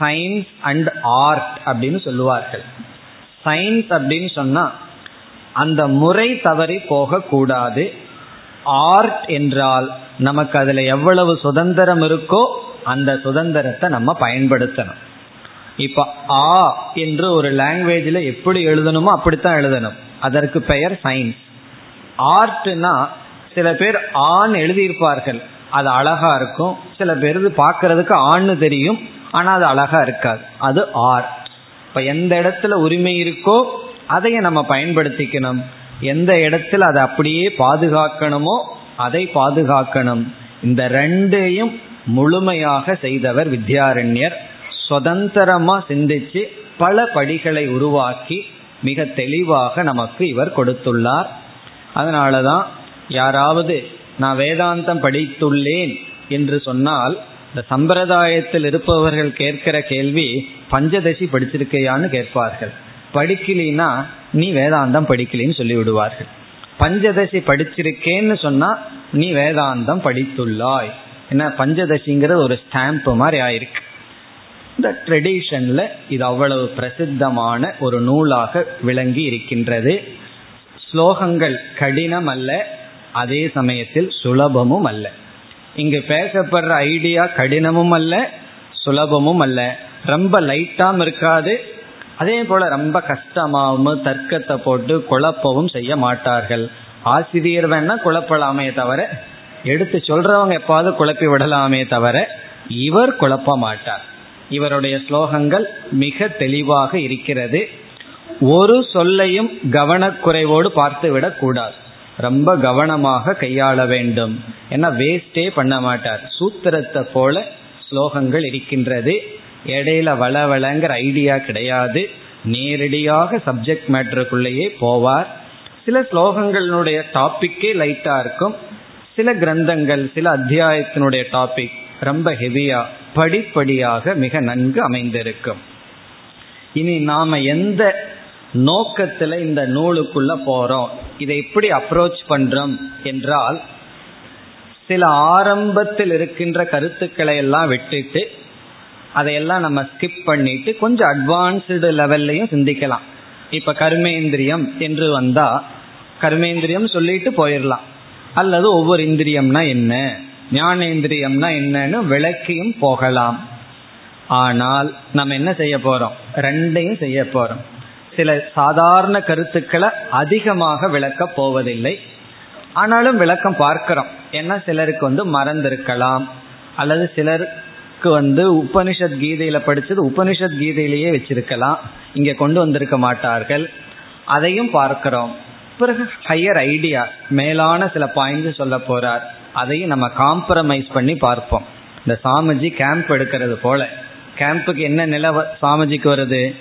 Speaker 1: சயின்ஸ் அண்ட் ஆர்ட் அப்படின்னு சொல்லுவார்கள். சயின்ஸ் அப்படின்னு சொன்னா அந்த முறை தவறி போகக்கூடாது. ஆர்ட் என்றால் நமக்கு அதுல எவ்வளவு சுதந்திரம் இருக்கோ அந்த சுதந்திரத்தை நம்ம பயன்படுத்தணும். இப்ப ஆ என்று ஒரு லாங்குவேஜில் எப்படி எழுதணுமோ அப்படித்தான் எழுதணும். அதற்கு பெயர் சயின்ஸ் ஆர்ட்னா சில பேர் ஆண் எழுதியிருப்பார்கள். அது அழகா இருக்கும். சில பேர் பார்க்கறதுக்கு ஆண் தெரியும். ஆனா அது அழகா இருக்காது. அது ஆர்ட் இப்ப எந்த இடத்துல உரிமை இருக்கோ அதையே நம்ம பயன்படுத்திக்கணும். எந்த இடத்துல அதை அப்படியே பாதுகாக்கணுமோ அதை பாதுகாக்கணும். இந்த ரெண்டையும் முழுமையாக செய்தவர் வித்யாரண்யர். சுதந்திரமா சிந்திச்சு பல படிகளை உருவாக்கி மிக தெளிவாக நமக்கு இவர் கொடுத்துள்ளார். அதனாலதான் யாராவது நான் வேதாந்தம் படித்துள்ளேன் என்று சொன்னால் இந்த சம்பிரதாயத்தில் இருப்பவர்கள் கேட்கிற கேள்வி பஞ்சதசி படிச்சிருக்கையான்னு கேட்பார்கள். படிக்கலினா நீ வேதாந்தம் படிக்கலின்னு சொல்லி விடுவார்கள் பஞ்சதசி படிச்சிருக்கேன்னு சொன்னா நீ வேதாந்தம் படித்துள்ளாய். என்ன பஞ்சதசிங்கிறது ஒரு ஸ்டாம்ப் மாதிரி ஆயிருக்கு. இந்த ட்ரெடிஷன்ல இது அவ்வளவு பிரசித்தமான ஒரு நூலாக விளங்கி இருக்கின்றது. ஸ்லோகங்கள் கடினம் அல்ல அதே சமயத்தில் சுலபமும் அல்ல. இங்கு பேசப்படுற ஐடியா கடினமும் அல்ல சுலபமும் அல்ல. ரொம்ப லைட்டாம் இருக்காது. அதே போல ரொம்ப கஷ்டமாகவும் தர்க்கத்தை போட்டு குழப்பவும் செய்ய மாட்டார்கள். ஆசிரியர் வேணா குழப்பலாமே தவிர எடுத்து சொல்றவங்க எப்பாவது குழப்பி விடலாமே தவிர இவர் குழப்ப மாட்டார். இவருடைய ஸ்லோகங்கள் மிக தெளிவாக இருக்கிறது. ஒரு சொல்லையும் கவனக்குறைவோடு பார்த்து விடக்கூடாது. ரொம்ப கவனமாக கையாள வேண்டும். ஏன்னா வேஸ்டே பண்ண மாட்டார். சூத்திரத்தை போல ஸ்லோகங்கள் இருக்கின்றது. இடையில வளவளங்கிற ஐடியா கிடையாது. நேரடியாக சப்ஜெக்ட் மேட்டருக்குள்ளேயே போவார். சில ஸ்லோகங்களுடைய டாபிக்கே லைட்டா இருக்கும். சில கிரந்தங்கள் சில அத்தியாயத்தினுடைய டாபிக் ரொம்ப ஹெவியா படிப்படியாக மிக நன்கு அமைந்திருக்கும். இனி நாம எந்த நோக்கத்துல இந்த நூலுக்குள்ள போறோம்? இதை எப்படி அப்ரோச் பண்றோம் என்றால் சில ஆரம்பத்தில் இருக்கின்ற கருத்துக்களை எல்லாம் விட்டுட்டு அதையெல்லாம் நம்ம ஸ்கிப் பண்ணிட்டு கொஞ்சம் அட்வான்ஸ்டு லெவல்லையும் சிந்திக்கலாம். இப்ப கர்மேந்திரியம் என்று வந்தா கர்மேந்திரியம் சொல்லிட்டு போயிடலாம் அல்லது ஒவ்வொரு இந்திரியம்னா என்ன? ஞானேந்திரியம்னா என்னன்னு விளக்கியும் போகலாம். ஆனால் நம்ம என்ன செய்ய போறோம்? ரெண்டையும் செய்ய போறோம். சில சாதாரண கருத்துக்களை அதிகமாக விளக்க போவதில்லை. ஆனாலும் விளக்கம் பார்க்கிறோம். ஏன்னா சிலருக்கு வந்து மறந்திருக்கலாம். அல்லது சிலர் வந்து உபனிஷத் கீதையில படிச்சது உபனிஷத் கீதையிலேயே வச்சிருக்கலாம். இங்க கொண்டு வந்திருக்க மாட்டார்கள். அதையும் பார்க்கிறோம். பிறகு ஹையர் ஐடியா மேலான சில பாயிண்ட்ஸ் சொல்ல போறார். அதையும் நம்ம காம்ப்ரமைஸ் பண்ணி பார்ப்போம். இந்த சாமிஜி கேம்ப் எடுக்கிறது போல. கேம்புக்கு என்ன நில சாமிஜிக்கு வருது?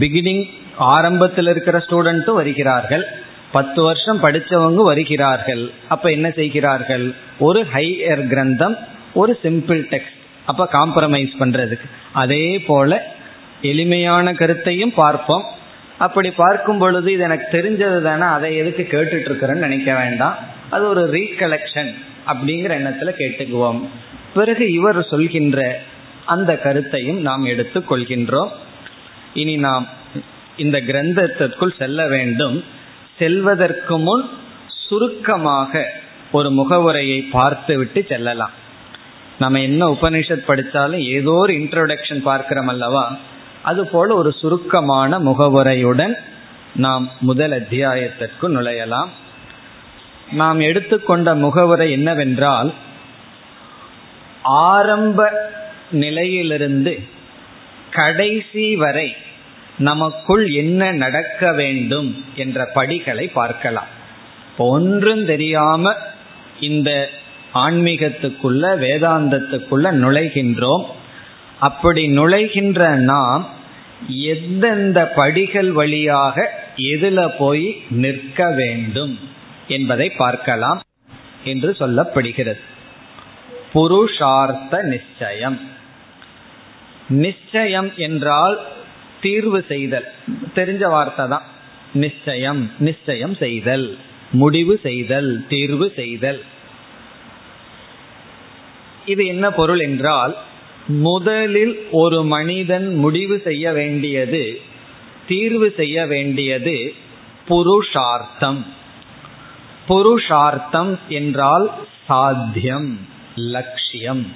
Speaker 1: பிகினிங் ஆரம்பத்தில் இருக்கிற ஸ்டூடெண்ட்டும் வருகிறார்கள். பத்து வருஷம் படித்தவங்க வருகிறார்கள். அப்ப என்ன செய்கிறார்கள்? ஒரு ஹையர் கிரந்தம் ஒரு சிம்பிள் டெக்ஸ்ட் அப்ப காம்ப்ரமைஸ் பண்றதுக்கு. அதே போல எளிமையான கருத்தையும் பார்ப்போம். அப்படி பார்க்கும் பொழுது இது எனக்கு தெரிஞ்சது தானே அதை எதுக்கு கேட்டுட்டு இருக்கிறேன்னு நினைக்க வேண்டாம். அது ஒரு ரீகலெக்ஷன் அப்படிங்கிற எண்ணத்துல கேட்டுக்குவோம். பிறகு இவர் சொல்கின்ற அந்த கருத்தையும் நாம் எடுத்துக் கொள்கின்றோம். இனி நாம் இந்த கிரந்தத்திற்குள் செல்ல வேண்டும். செல்வதற்கு முன் சுருக்கமாக ஒரு முகவுரையை பார்த்துவிட்டு செல்லலாம். நம்ம என்ன உபனிஷத் படித்தாலும் ஏதோ ஒரு இன்ட்ரோடக்ஷன் பார்க்கிறோம் அல்லவா? அது போல ஒரு சுருக்கமான முகவுரையுடன் நாம் முதல் அத்தியாயத்திற்கு நுழையலாம். நாம் எடுத்துக்கொண்ட முகவுரை என்னவென்றால் ஆரம்ப நிலையிலிருந்து கடைசி வரை நமக்குள் என்ன நடக்க வேண்டும் என்ற படிகளை பார்க்கலாம். ஒன்றும் தெரியாம இந்த ஆன்மீகத்துக்குள்ள வேதாந்தத்துக்குள்ள நுழைகின்றோம். அப்படி நுழைகின்ற நாம் எந்தெந்த படிகள் வழியாக எதுல போய் நிற்க வேண்டும் என்பதை பார்க்கலாம் என்று சொல்லப்படுகிறது. புருஷார்த்த நிச்சயம். நிச்சயம் என்றால் தீர்வு செய்தல். தெரிஞ்ச வார்த்தை தான். நிச்சயம் நிச்சயம் செய்தல் முடிவு செய்தல் தீர்வு செய்தல். இது என்ன பொருள் என்றால் முதலில் ஒரு மனிதன் முடிவு செய்ய வேண்டியது தீர்வு செய்ய வேண்டியது புருஷார்த்தம். புருஷார்த்தம் என்றால் சாத்தியம் லட்சியம்.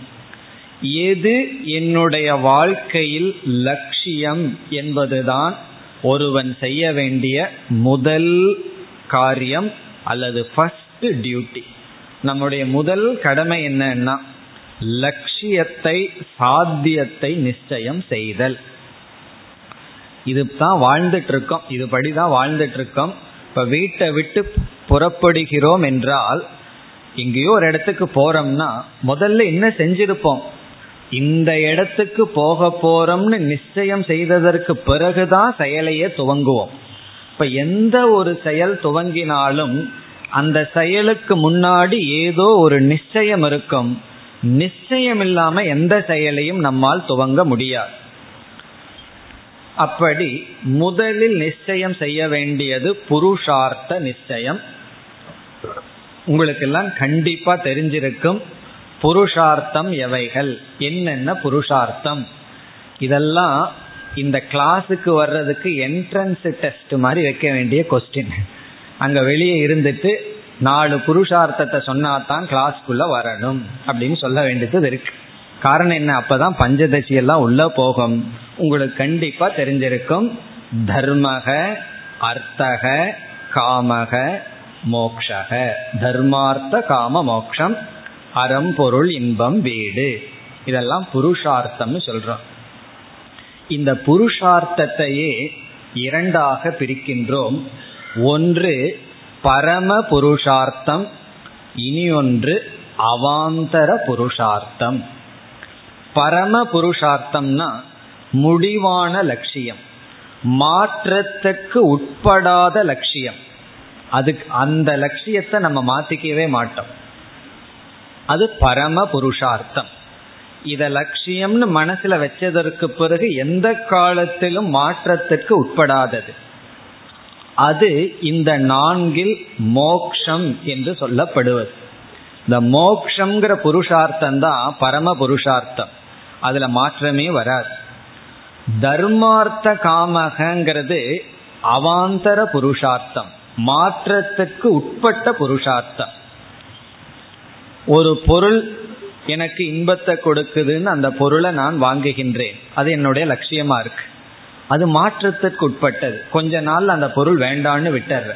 Speaker 1: எது என்னுடைய வாழ்க்கையில் லட்சியம் என்பதுதான் ஒருவன் செய்ய வேண்டிய முதல் காரியம் அல்லது ஃபர்ஸ்ட் டியூட்டி நம்முடைய முதல் கடமை என்னன்னா லட்சியத்தை சாத்தியத்தை நிச்சயம் செய்தல். இதுதான் வாழ்ந்துட்டு இருக்கோம் இதுபடிதான் வாழ்ந்துட்டு இருக்கோம் இப்ப வீட்டை விட்டு புறப்படுகிறோம் என்றால் எங்கேயோ ஒரு இடத்துக்கு போறோம்னா முதல்ல என்ன செஞ்சிருப்போம்? இந்த இடத்துக்கு போக போறோம்னு நிச்சயம் செய்ததற்கு பிறகுதான் செயலையே துவங்குவோம். இப்ப எந்த ஒரு செயல் துவங்கினாலும் அந்த செயலுக்கு முன்னாடி ஏதோ ஒரு நிச்சயம் இருக்கும். நிச்சயம் இல்லாம எந்த செயலையும் நம்மால் துவங்க முடியாது. அப்படி முதலில் நிச்சயம் செய்ய வேண்டியது புருஷார்த்த நிச்சயம். உங்களுக்கெல்லாம் கண்டிப்பா தெரிஞ்சிருக்கும் புருஷார்த்தம் எவைகள்? என்னென்ன புருஷார்த்தம்? இதெல்லாம் இந்த கிளாஸுக்கு வர்றதுக்கு என்ட்ரன்ஸ் டெஸ்ட் மாதிரி வைக்க வேண்டிய கொஸ்டின் அங்க வெளியே இருந்துட்டு நாலு புருஷார்த்தத்தை சொன்னாதான் கிளாஸ்க்குள்ள வரணும் அப்படின்னு சொல்ல வேண்டியது இருக்கு. காரணம் என்ன? அப்பதான் பஞ்சதசி எல்லாம் உள்ள போகும். உங்களுக்கு கண்டிப்பா தெரிஞ்சிருக்கும். தர்மக அர்த்தக காமக மோக்ஷக. தர்மார்த்த காம மோக்ஷம். அறம் பொருள் இன்பம் வீடு. இதெல்லாம் புருஷார்த்தம்னு சொல்றோம். இந்த புருஷார்த்தத்தையே இரண்டாக பிரிக்கின்றோம். ஒன்று பரம புருஷார்த்தம் இனி ஒன்று அவாந்தர புருஷார்த்தம். பரம புருஷார்த்தம்னா முடிவான லட்சியம் மாற்றத்துக்கு உட்படாத லட்சியம். அதுக்கு அந்த லட்சியத்தை நம்ம மாத்திக்கவே மாட்டோம். அது பரம புருஷார்த்தம். இத லட்சியம்னு மனசுல வச்சதற்கு பிறகு எந்த காலத்திலும் மாற்றத்திற்கு உட்படாதது. அது இந்த நான்கில் மோக்ஷம் என்று சொல்லப்படுவது. இந்த மோக்ஷங்கிற புருஷார்த்தம் தான் பரம புருஷார்த்தம். அதுல மாற்றமே வராது. தர்மார்த்த காமகங்கிறது அவாந்தர புருஷார்த்தம். மாற்றத்துக்கு உட்பட்ட புருஷார்த்தம். ஒரு பொருள் எனக்கு இன்பத்தை கொடுக்குதுன்னு அந்த பொருளை நான் வாங்குகின்றேன். அது என்னுடைய லட்சியமா இருக்கு. அது மாற்றத்திற்கு உட்பட்டது கொஞ்ச நாள் அந்த பொருள் வேண்டான்னு விட்டுற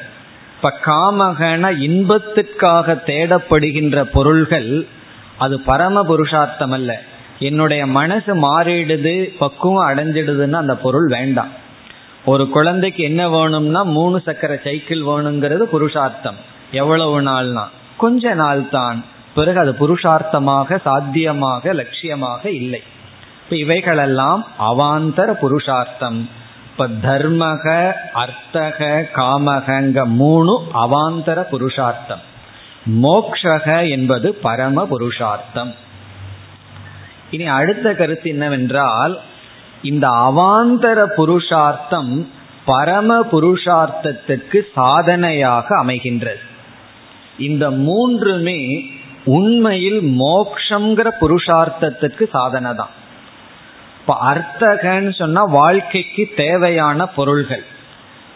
Speaker 1: இப்ப காமகன இன்பத்திற்காக தேடப்படுகின்ற பொருள்கள் அது பரம புருஷார்த்தம் அல்ல. என்னுடைய மனசு மாறிடுது பக்குவம் அடைஞ்சிடுதுன்னு அந்த பொருள் வேண்டாம். ஒரு குழந்தைக்கு என்ன வேணும்னா மூணு சக்கர சைக்கிள் வேணுங்கிறது புருஷார்த்தம். எவ்வளவு நாள்னா? கொஞ்ச நாள் தான் பிறகு அது புருஷார்த்தமாக சாத்தியமாக லட்சியமாக இல்லை. இவைகளெல்லாம் அவாந்தர புருஷார்த்தம். இப்ப தர்மக அர்த்தக காமகங்க மூணு அவாந்தர புருஷார்த்தம். மோக்ஷக என்பது பரம புருஷார்த்தம். இனி அடுத்த கருத்து என்னவென்றால் இந்த அவாந்தர புருஷார்த்தம் பரம புருஷார்த்தத்துக்கு சாதனையாக அமைகின்றது. இந்த மூன்றுமே உண்மையில் மோக்ஷங்கிற புருஷார்த்தத்துக்கு சாதனை தான் இப்ப அர்த்தகன்னு சொன்னா வாழ்க்கைக்கு தேவையான பொருள்கள்.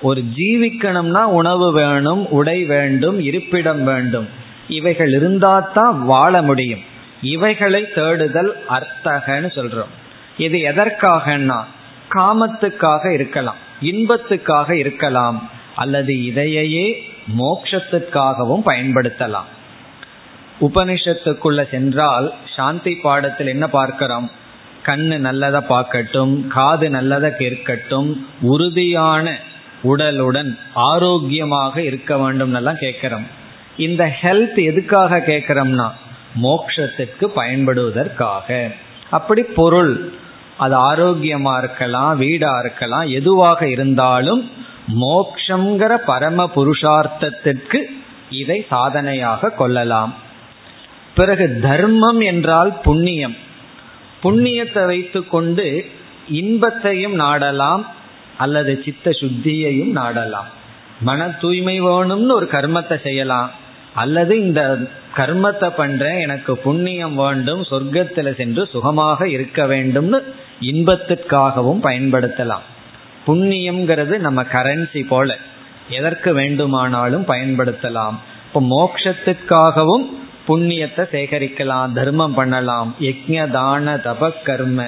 Speaker 1: ஒரு ஜீவிக்கணும்னா உணவு வேணும் உடை வேண்டும் இருப்பிடம் வேண்டும். இவைகள் இருந்தால் தான் வாழ முடியும். இவைகளை தேடுதல் அர்த்தகன்னு சொல்றோம். இது எதற்காகன்னா காமத்துக்காக இருக்கலாம் இன்பத்துக்காக இருக்கலாம் அல்லது இதையே மோக்ஷத்துக்காகவும் பயன்படுத்தலாம். உபனிஷத்துக்குள்ள சென்றால் சாந்தி பாடத்தில் என்ன பார்க்கிறோம்? கண்ணு நல்லதை பார்க்கட்டும் காது நல்லதை கேட்கட்டும் உறுதியான உடலுடன் ஆரோக்கியமாக இருக்க வேண்டும் எல்லாம் கேட்கிறோம். இந்த ஹெல்த் எதுக்காக கேட்கிறோம்னா மோக்ஷத்துக்கு பயன்படுவதற்காக. அப்படி பொருள் அது ஆரோக்கியமா இருக்கலாம் வீடா இருக்கலாம் எதுவாக இருந்தாலும் மோக்ஷங்கிற பரம புருஷார்த்தத்திற்கு இதை சாதனையாக கொள்ளலாம். பிறகு தர்மம் என்றால் புண்ணியம். புண்ணியத்தை வைத்துக்கொண்டு இன்பத்தையும் நாடலாம் அல்லது சித்த சுத்தியையும் நாடலாம். மன தூய்மை வேணும்னு ஒரு கர்மத்தை செய்யலாம். அல்லது இந்த கர்மத்தை பண்றேன் எனக்கு புண்ணியம் வேண்டும் சொர்க்கத்துல சென்று சுகமாக இருக்க வேண்டும்னு இன்பத்திற்காகவும் பயன்படுத்தலாம். புண்ணியம்ங்கிறது நம்ம கரன்சி போல. எதற்கு வேண்டுமானாலும் பயன்படுத்தலாம். இப்போ மோக்ஷத்திற்காகவும் புண்ணியத்தை சேகரிக்கலாம் தர்மம் பண்ணலாம். யஜ்ய தான தப கர்ம.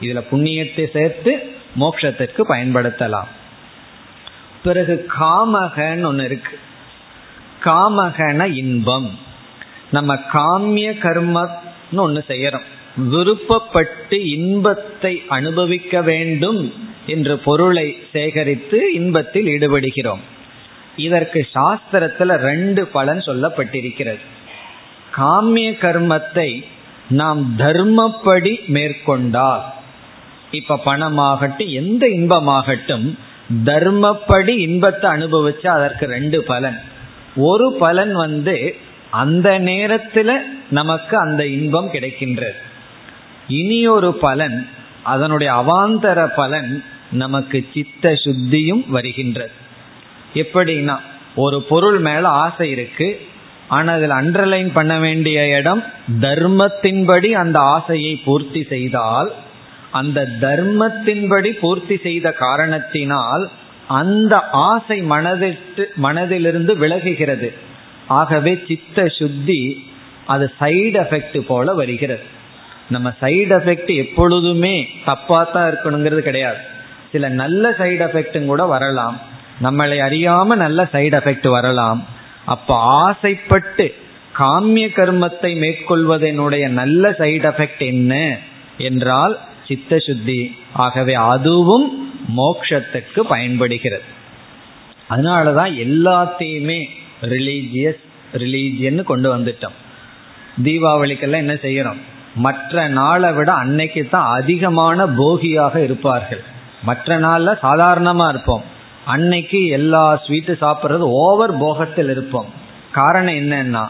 Speaker 1: இதுல புண்ணியத்தை சேர்த்து மோட்சத்திற்கு பயன்படுத்தலாம். பிறகு காமகன்னு ஒன்று இருக்கு. காமகன இன்பம். நம்ம காமிய கர்மன்னு ஒன்று செய்யறோம். விருப்பப்பட்டு இன்பத்தை அனுபவிக்க வேண்டும் என்ற பொருளை சேகரித்து இன்பத்தில் ஈடுபடுகிறோம். இதற்கு சாஸ்திரத்துல ரெண்டு பலன் சொல்லப்பட்டிருக்கிறது. காமிய கர்மத்தை நாம் தர்மப்படி மேற்கொண்டால் இப்ப பணமாகட்டும் எந்த இன்பமாகட்டும் தர்மப்படி இன்பத்தை அனுபவிச்சா அதற்கு ரெண்டு பலன். ஒரு பலன் வந்து அந்த நேரத்துல நமக்கு அந்த இன்பம் கிடைக்கின்றது. இனி ஒரு பலன் அதனுடைய அவாந்தர பலன் நமக்கு சித்த சுத்தியும் வருகின்றது. எப்படின்னா ஒரு பொருள் மேல ஆசை இருக்கு ஆனா அதில் அண்டர்லைன் பண்ண வேண்டிய இடம் தர்மத்தின்படி அந்த ஆசையை பூர்த்தி செய்தால் அந்த தர்மத்தின்படி பூர்த்தி செய்த காரணத்தினால் அந்த ஆசை மனதிட்டு மனதிலிருந்து விலகுகிறது. ஆகவே சித்த சுத்தி அது சைடு எஃபெக்ட் போல வருகிறது. நம்ம சைடு எஃபெக்ட் எப்பொழுதுமே தப்பா தான் இருக்கணுங்கிறது கிடையாது. சில நல்ல சைடு எஃபெக்டும் கூட வரலாம். நம்மளை அறியாம நல்ல சைடு எஃபெக்ட் வரலாம். அப்ப ஆசைப்பட்டு காமிய கர்மத்தை மேற்கொள்வதனுடைய நல்ல சைடு எஃபெக்ட் என்ன என்றால் சித்த சுத்தி ஆகவே அதுவும் மோக்ஷத்துக்கு பயன்படுகிறது. அதனாலதான் எல்லாத்தையுமே ரிலீஜியஸ் ரிலீஜியன் கொண்டு வந்துட்டோம். தீபாவளிக்கெல்லாம் என்ன செய்யறோம்? மற்ற நாளை விட அன்னைக்கு தான் அதிகமான போகியாக இருப்பார்கள். மற்ற நாளில் சாதாரணமாக இருப்போம். அன்னைக்கு எல்லா ஸ்வீட்டு சாப்பிட்றது ஓவர் போகத்தில் இருப்போம். காரணம் என்னன்னா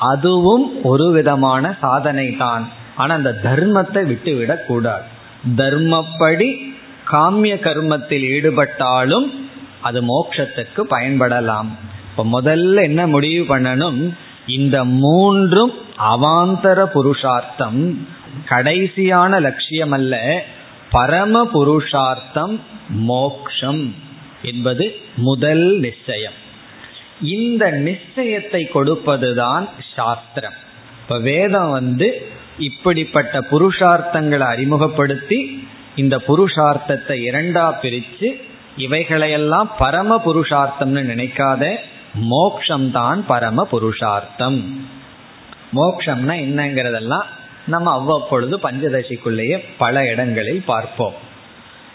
Speaker 1: அதுவும் ஒரு விதமான சாதனை தான். ஆனா அந்த தர்மத்தை விட்டுவிடக் கூடாது. தர்மப்படி காமிய கர்மத்தில் ஈடுபட்டாலும் அது மோட்சத்துக்கு பயன்படலாம். இப்ப முதல்ல என்ன முடிவு பண்ணணும்? இந்த மூன்றும் அவாந்தர புருஷார்த்தம் கடைசியான லட்சியம் அல்ல பரம புருஷார்த்தம் மோக்ஷம். என்பது முதல் நிச்சயம். இந்த நிச்சயத்தை கொடுப்பதுதான் சாஸ்திரம். இப்ப வேதம் வந்து இப்படிப்பட்ட புருஷார்த்தங்களை அறிமுகப்படுத்தி இந்த புருஷார்த்தத்தை இரண்டா பிரித்து இவைகளையெல்லாம் பரம புருஷார்த்தம்னு நினைக்காத மோக்ஷம்தான் பரம புருஷார்த்தம். மோக்ஷம்னா என்னங்கிறதெல்லாம் நம்ம அவ்வப்பொழுது பஞ்சதசிக்குள்ளேயே பல இடங்களில் பார்ப்போம்.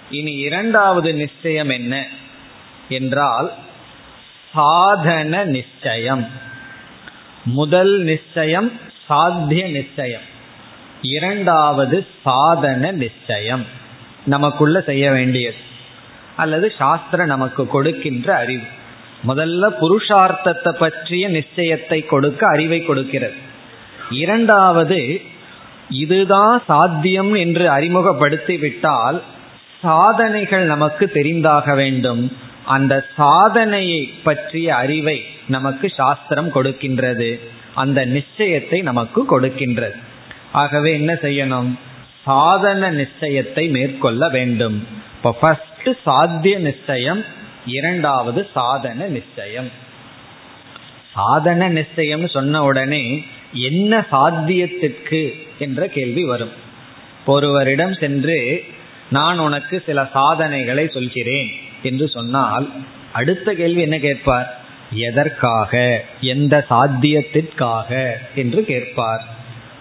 Speaker 1: இனி இரண்டாவது நிச்சயம் என்ன? என்றால் சாதன நிச்சயம். முதல் நிச்சயம் சாத்திய நிச்சயம். இரண்டாவது சாதன நிச்சயம். நமக்குள்ள செய்ய வேண்டியது. அல்லது சாஸ்திரம் நமக்கு கொடுக்கின்ற அறிவு. முதல்ல புருஷார்த்தத்தை பற்றிய நிச்சயத்தை கொடுக்க அறிவை கொடுக்கிறது. இரண்டாவது இதுதான் சாத்தியம் என்று அறிமுகப்படுத்தி விட்டால் சாதனைகள் நமக்கு தெரிந்தாக வேண்டும். அந்த சாதனையை பற்றிய அறிவை நமக்கு சாஸ்திரம் கொடுக்கின்றது. அந்த நிச்சயத்தை நமக்கு கொடுக்கின்றது. ஆகவே என்ன செய்யணும்? சாதன நிச்சயத்தை மேற்கொள்ள வேண்டும். இப்போ ஃபர்ஸ்ட் சாத்திய நிச்சயம் இரண்டாவது சாதன நிச்சயம். சாதன நிச்சயம் சொன்ன உடனே என்ன சாத்தியத்திற்கு என்ற கேள்வி வரும். ஒருவரிடம் சென்று நான் உனக்கு சில சாதனைகளை சொல்கிறேன். என்று சொன்னால் அடுத்த கேள்வி என்ன கேட்பார்? எதற்காக? எந்த சாத்தியத்திற்காக? என்று கேட்பார்.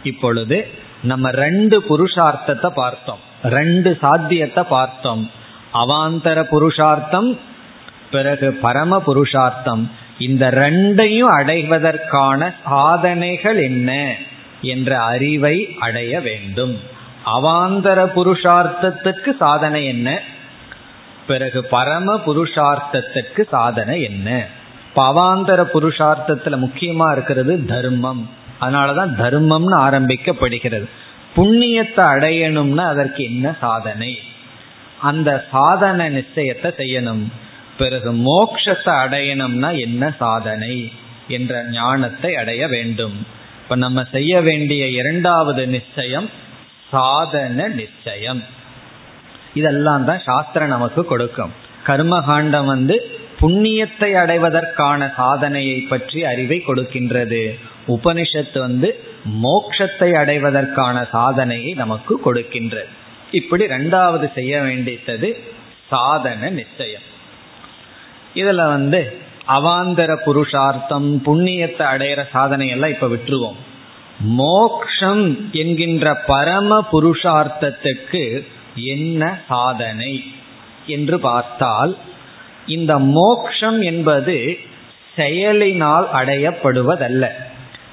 Speaker 1: இப்பொழுது நம்ம ரெண்டு புருஷார்த்தத்தை பார்த்தோம். ரெண்டு சாத்தியத்தை பார்த்தோம். அவாந்தர புருஷார்த்தம் பிறகு பரம புருஷார்த்தம். இந்த ரெண்டையும் அடைவதற்கான சாதனைகள் என்ன என்ற அறிவை அடைய வேண்டும். அவாந்தர புருஷார்த்தத்துக்கு சாதனை என்ன? பிறகு பரம புருஷார்த்தத்துக்கு சாதனை என்ன? பவாந்தர புருஷார்த்தத்துல முக்கியமா இருக்கிறது தர்மம். அதனாலதான் தர்மம்னு ஆரம்பிக்கப்படுகிறது. புண்ணியத்தை அடையணும்னா அதற்கு என்ன சாதனை? அந்த சாதனை நிச்சயத்தை செய்யணும். பிறகு மோக்ஷத்தை அடையணும்னா என்ன சாதனை என்ற ஞானத்தை அடைய வேண்டும். இப்ப நம்ம செய்ய வேண்டிய இரண்டாவது நிச்சயம் சாதன நிச்சயம். இதெல்லாம் தான் சாஸ்திரம் நமக்கு கொடுக்கும். கர்மகாண்டம் வந்து புண்ணியத்தை அடைவதற்கான சாதனையை பற்றி அறிவை கொடுக்கின்றது. உபனிஷத்து வந்து மோக்ஷத்தை அடைவதற்கான சாதனையை நமக்கு கொடுக்கின்றது. இப்படி ரெண்டாவது செய்ய வேண்டியது சாதன நிச்சயம். இதுல வந்து அவாந்தர புருஷார்த்தம் புண்ணியத்தை அடையிற சாதனையெல்லாம் இப்போ இப்ப விட்டுருவோம். மோக்ஷம் என்கின்ற பரம புருஷார்த்தத்துக்கு என்ன சாதனை என்று பார்த்தால் இந்த மோக்ஷம் என்பது செயலினால் அடையப்படுவதல்ல.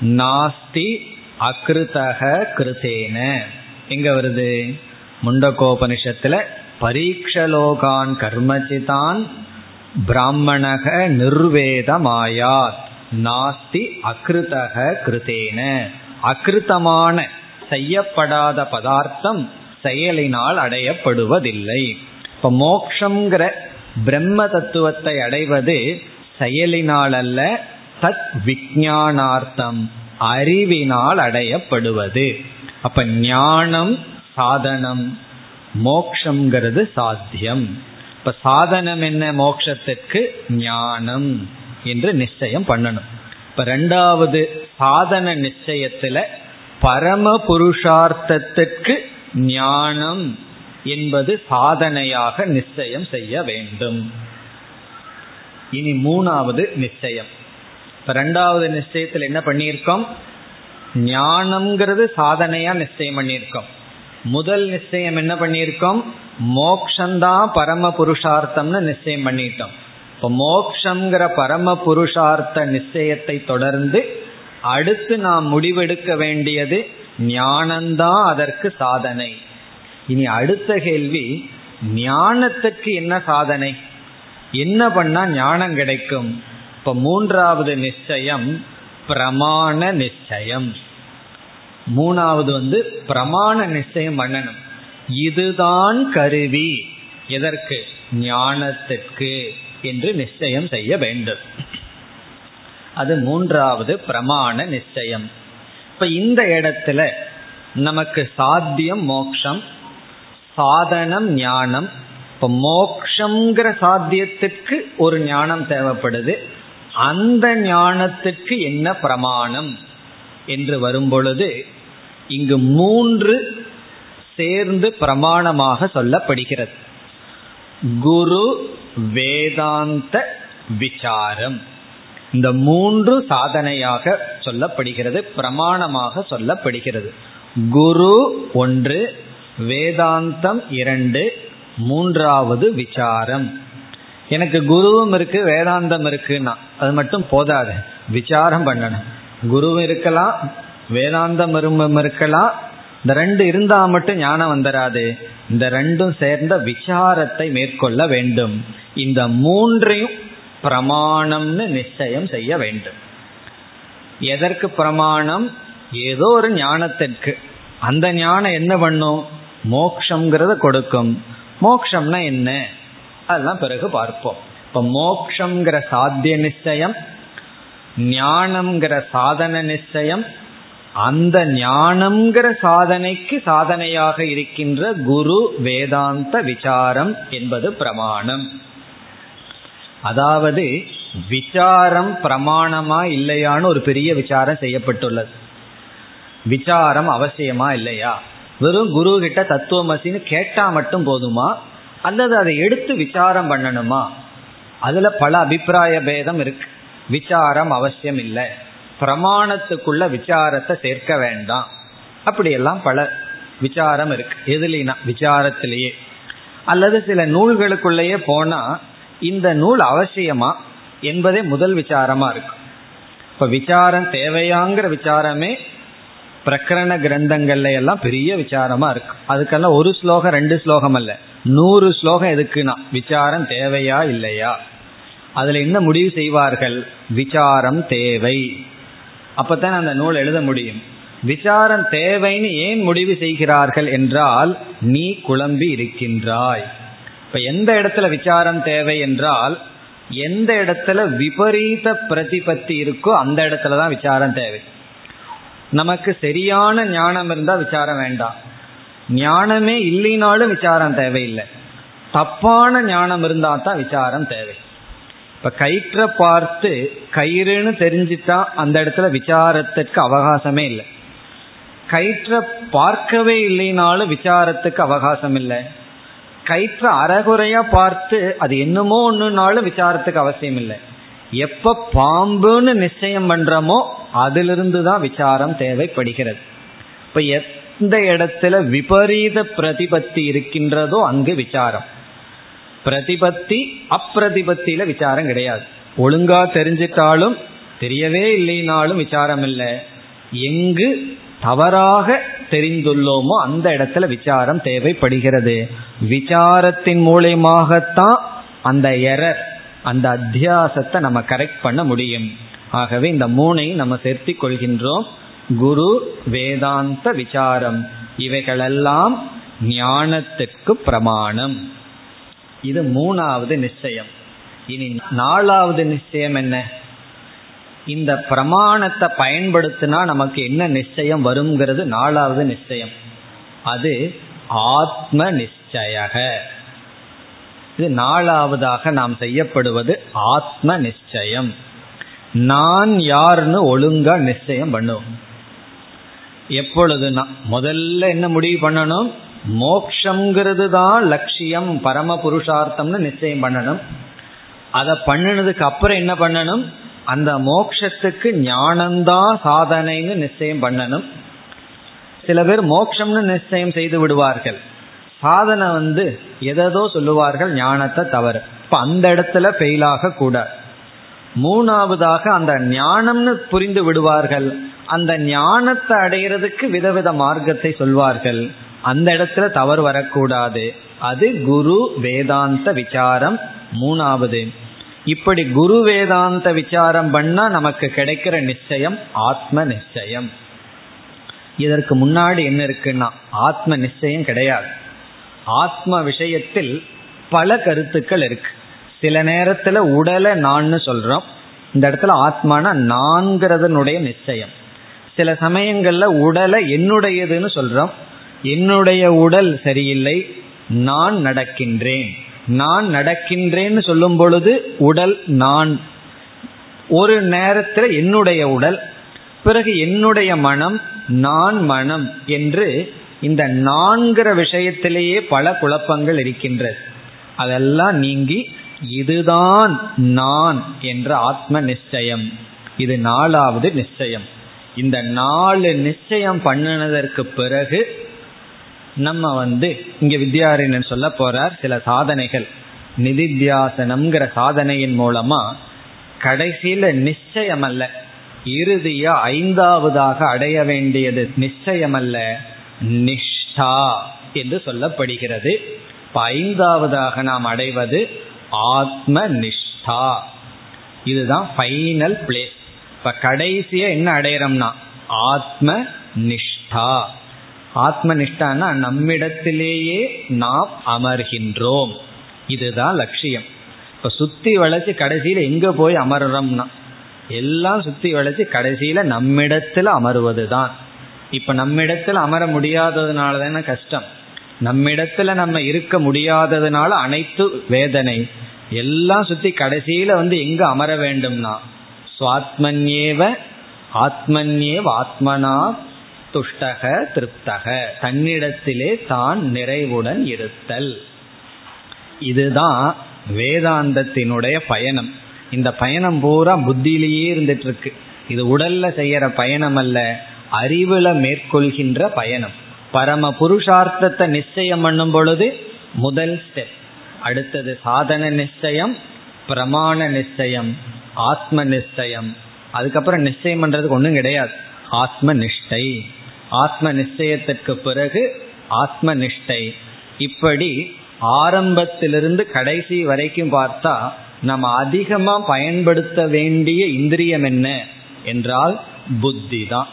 Speaker 1: நாஸ்தி அகிருத்தக கிருதேன எங்க வருது? முண்டகோபனிஷத்துல பரீட்சலோகான் கர்மச்சிதான் பிராமணக நிர்வேதமாயாத். நாஸ்தி அகிருத்தக கிருதேன அகிருத்தமான செய்யப்படாத பதார்த்தம் செயலினால் அடையப்படுவதில்லை. இப்ப மோக்ஷங்கிற பிரம்ம தத்துவத்தை அடைவது செயலினால் அல்ல தத் விஜானார்த்தம் அறிவினால் அடையப்படுவது. அப்ப ஞானம் சாதனம் மோக்ஷங்கிறது சாத்தியம். இப்ப சாதனம் என்ன மோக்ஷத்துக்கு ஞானம் என்று நிச்சயம் பண்ணணும். இப்ப ரெண்டாவது சாதன நிச்சயத்துல பரம புருஷார்த்தத்திற்கு ஞானம் என்பது சாதனையாக நிச்சயம் செய்ய வேண்டும். இனி மூணாவது நிச்சயம். இப்ப ரெண்டாவது நிச்சயத்தில் என்ன பண்ணியிருக்கோம்? ஞானம்ங்கிறது சாதனையா நிச்சயம் பண்ணியிருக்கோம். முதல் நிச்சயம் என்ன பண்ணியிருக்கோம்? மோக்ஷந்தான் பரம புருஷார்த்தம்னு நிச்சயம் பண்ணிட்டோம். இப்போ மோக்ஷங்கிற பரம புருஷார்த்த நிச்சயத்தை தொடர்ந்து அடுத்து நாம் முடிவெடுக்க வேண்டியது ஞானந்தான் அதற்கு சாதனை. இனி அடுத்த கேள்வி ஞானத்துக்கு என்ன சாதனை? என்ன பண்ணா ஞானம் கிடைக்கும்? இப்ப மூன்றாவது நிச்சயம் பிரமாண நிச்சயம். மூணாவது வந்து பிரமாண நிச்சயம் பண்ணணும். இதுதான் கருவி. எதற்கு? ஞானத்திற்கு என்று நிச்சயம் செய்ய வேண்டும். அது மூன்றாவது பிரமாண நிச்சயம். இப்ப இந்த இடத்துல நமக்கு சாத்தியம் மோக்ஷம் சாதனம் ஞானம். இப்ப மோக்ஷங்கிற சாத்தியத்துக்கு ஒரு ஞானம் தேவைப்படுது. அந்த ஞானத்துக்கு என்ன பிரமாணம் என்று வரும்பொழுது இங்கு மூன்று சேர்ந்து பிரமாணமாக சொல்லப்படுகிறது. குரு வேதாந்த விசாரம். இந்த மூன்று சாதனையாக சொல்லப்படுகிறது பிரமாணமாக சொல்லப்படுகிறது. குரு ஒன்று வேதாந்தம் இரண்டு மூன்றாவது விசாரம். எனக்கு குருவும் இருக்கு வேதாந்தம் இருக்குன்னா அது மட்டும் போதாது விசாரம் பண்ணணும். குருவும் இருக்கலாம் வேதாந்தம் இருக்கலாம் இந்த ரெண்டு இருந்தா மட்டும் ஞானம் வந்துடாது இந்த ரெண்டும் சேர்ந்த விசாரத்தை மேற்கொள்ள வேண்டும். இந்த மூன்றையும் பிரமாணம்னு நிச்சயம் செய்ய வேண்டும். எதற்கு பிரமாணம்? ஏதோ ஒரு ஞானத்திற்கு. அந்த ஞானம் என்ன பண்ணும்? மோக்ஷங்கிறத கொடுக்கும். மோக்ஷம்னா என்ன? அதெல்லாம் பிறகு பார்ப்போம். இப்ப மோக்ஷங்கிற சாத்திய நிச்சயம் ஞானம்ங்கிற சாதன நிச்சயம் அந்த ஞானம்ங்கிற சாதனைக்கு சாதனையாக இருக்கின்ற குரு வேதாந்த விசாரம் என்பது பிரமாணம். அதாவது விசாரம் பிரமாணமா இல்லையான்னு ஒரு பெரிய விசாரம் செய்யப்பட்டுள்ளது. விசாரம் அவசியமா இல்லையா? வெறும் குரு கிட்ட தத்துவமசின்னு கேட்டா மட்டும் போதுமா? அல்லது அதை எடுத்து விசாரம் பண்ணணுமா? அதுல பல அபிப்பிராய பேதம் இருக்கு. விசாரம் அவசியம் இல்லை. பிரமாணத்துக்குள்ள விசாரத்தை சேர்க்க வேண்டாம். அப்படியெல்லாம் பல விசாரம் இருக்கு. எதுலினா விசாரத்திலேயே. அல்லது சில நூல்களுக்குள்ளேயே போனா இந்த நூல் அவசியமா என்பதே முதல் விசாரமா இருக்கும் இப்ப விசாரம் தேவையாங்கிற விசாரமே பிரகரண கிரந்தங்கள்ல எல்லாம் பெரிய விசாரமா இருக்கு. அதுக்கெல்லாம் ஒரு ஸ்லோகம் ரெண்டு ஸ்லோகம் அல்ல. நூறு ஸ்லோகம் எதுக்குன்னா விசாரம் தேவையா இல்லையா? அதுல என்ன முடிவு செய்வார்கள்? விசாரம் தேவை. அப்பதான் அந்த நூல் எழுத முடியும். விசாரம் தேவைன்னு ஏன் முடிவு செய்கிறார்கள் என்றால் நீ குழம்பி இருக்கின்றாய். இப்ப எந்த இடத்துல விசாரம் தேவை என்றால் எந்த இடத்துல விபரீத பிரதிபத்தி இருக்கோ அந்த இடத்துல தான் விசாரம் தேவை. நமக்கு சரியான ஞானம் இருந்தால் விசாரம் வேண்டாம். ஞானமே இல்லைனாலும் விசாரம் தேவையில்லை. தப்பான ஞானம் இருந்தால் தான் விசாரம் தேவை. இப்ப கயிற்ற பார்த்து கயிறுன்னு தெரிஞ்சுட்டா அந்த இடத்துல விசாரத்துக்கு அவகாசமே இல்லை. கயிற்ற பார்க்கவே இல்லைனாலும் விசாரத்துக்கு அவகாசம் இல்லை. கயிற்ற அறகுறையா பார்த்து அது என்னமோ ஒண்ணுனாலும் விசாரத்துக்கு அவசியம் இல்லை. எப்ப பாம்புன்னு நிச்சயம் பண்றோமோ அதிலிருந்து தான் விசாரம் தேவைப்படுகிறது. இப்ப எந்த இடத்துல விபரீத பிரதிபத்தி இருக்கின்றதோ அங்கு விசாரம். பிரதிபத்தி அப்பிரதிபத்தியில விசாரம் கிடையாது. ஒழுங்கா தெரிஞ்சிட்டாலும் தெரியவே இல்லைனாலும் விசாரம் இல்லை. எங்கு தவறாக தெரிந்துள்ளோமோ அந்த இடத்துல விசாரம் தேவைப்படுகிறது. விசாரத்தின் மூலியமாகத்தான் அந்த எரர் அந்த அத்தியாசத்தை நம்ம கரெக்ட் பண்ண முடியும். ஆகவே இந்த மூணையும் நம்ம சேர்த்தி கொள்கின்றோம். குரு வேதாந்த விசாரம் இவைகளெல்லாம் ஞானத்திற்கு பிரமாணம். இது மூணாவது நிச்சயம். இனி நாலாவது நிச்சயம் என்ன? இந்த பிரமாணத்தை பயன்படுத்தினா நமக்கு என்ன நிச்சயம் வருங்கிறது நாலாவது நிச்சயம். அது ஆத்ம நிச்சய இது நாலாவதாக நாம் செய்யப்படுவது ஆத்ம நிச்சயம் நான் யாருன்னு ஒழுங்கா நிச்சயம் பண்ணுவோம் எப்பொழுதுனா முதல்ல என்ன முடிவு பண்ணணும்? மோக்ஷங்கிறது தான் லட்சியம் பரம புருஷார்த்தம்னு நிச்சயம் பண்ணணும். அதை பண்ணினதுக்கு அப்புறம் என்ன பண்ணணும்? அந்த மோக்ஷத்துக்கு ஞானம்தான் சாதனைன்னு நிச்சயம் பண்ணணும். சில பேர் மோக்ஷம்னு நிச்சயம் செய்து விடுவார்கள். சாதனை வந்து எதோ சொல்லுவார்கள் ஞானத்தை தவறு. இப்ப அந்த இடத்துல ஃபெயிலாக கூடாது மூணாவதாக அந்த ஞானம்னு புரிந்து விடுவார்கள். அந்த ஞானத்தை அடைகிறதுக்கு விதவித மார்க்கத்தை சொல்வார்கள். அந்த இடத்துல தவறு வரக்கூடாது. அது குரு வேதாந்த விசாரம் மூணாவது. இப்படி குரு வேதாந்த விசாரம் பண்ணா நமக்கு கிடைக்கிற நிச்சயம் ஆத்ம நிச்சயம். இதற்கு முன்னாடி என்ன இருக்குன்னா ஆத்ம நிச்சயம் கிடையாது. ஆத்ம விஷயத்தில் பல கருத்துக்கள் இருக்கு. சில நேரத்துல உடலை நான்னு சொல்றோம். இந்த இடத்துல ஆத்மானா நான்கிறதனுடைய நிச்சயம். சில சமயங்கள்ல உடலை என்னுடையதுன்னு சொல்றோம். என்னுடைய உடல் சரியில்லை நான் நடக்கின்றேன். நான் நடக்கின்றேன்னு சொல்லும் பொழுது உடல் நான். ஒரு நேரத்தில் என்னுடைய உடல் பிறகு என்னுடைய மனம் நான் மனம் என்று இந்த நான்கிற விஷயத்திலேயே பல குழப்பங்கள் இருக்கின்றது. அதெல்லாம் நீங்கி இதுதான் நான் என்ற ஆத்ம நிச்சயம். இது நாலாவது நிச்சயம். இந்த நாலு நிச்சயம் பண்ணினதற்கு பிறகு நம்ம வந்து இங்க வித்யாரண்யன் சொல்ல போறார் சில சாதனைகள். நிதித்தியாசனம்ங்கிற சாதனையின் மூலமா கடைசியில நிச்சயம் அல்ல இறுதியா ஐந்தாவதாக அடைய வேண்டியது நிச்சயம் அல்ல நிஷ்டா என்று சொல்லப்படுகிறது. ஐந்தாவதாக நாம் அடைவது ஆத்ம நிஷ்டா இதுதான் ஃபைனல் பிளேஸ் இப்ப கடைசியா என்ன அடையிறோம்னா ஆத்ம நிஷ்டா ஆத்ம நிஷ்டானா நம்மிடத்திலேயே நாம் அமர்கின்றோம். இதுதான் லட்சியம். இப்ப சுத்தி வளைச்சு கடைசியில எங்க போய் அமர்றோம்னா எல்லாம் சுத்தி வளைச்சு கடைசியில நம்மிடத்துல அமர்வதுதான். இப்ப நம்மிடத்துல அமர முடியாததுனால தானே கஷ்டம். நம்மிடத்துல நம்ம இருக்க முடியாததுனால அனைத்து வேதனை எல்லாம் சுத்தி கடைசியில வந்து எங்க அமர வேண்டும்னா சுவாத்மன்யேவ ஆத்மன்யேவ ஆத்மனா துஷ்டக திருப்தக. தன்னிடத்திலே தான் நிறைவுடன் இருத்தல். இதுதான் வேதாந்தத்தினுடைய பயணம். இந்த பயணம் பூரா புத்தியிலேயே இருந்துட்டு இருக்கு இது உடல்ல செய்யற பயணம் அல்ல அறிவுல மேற்கொள்கின்ற பயணம். பரம புருஷார்த்தத்தை நிச்சயம் பண்ணும் பொழுது முதல் ஸ்டெப் அடுத்தது சாதன நிச்சயம் பிரமாண நிச்சயம் ஆத்ம நிச்சயம். அதுக்கப்புறம் நிச்சயம் பண்றதுக்கு ஒன்றும் கிடையாது. ஆத்ம நிஷ்டை. ஆத்ம நிச்சயத்திற்கு பிறகு ஆத்ம நிஷ்டை இப்படி ஆரம்பத்திலிருந்து கடைசி வரைக்கும் பார்த்தா நம்ம அதிகமா பயன்படுத்த வேண்டிய இந்திரியம் என்ன என்றால் புத்தி தான்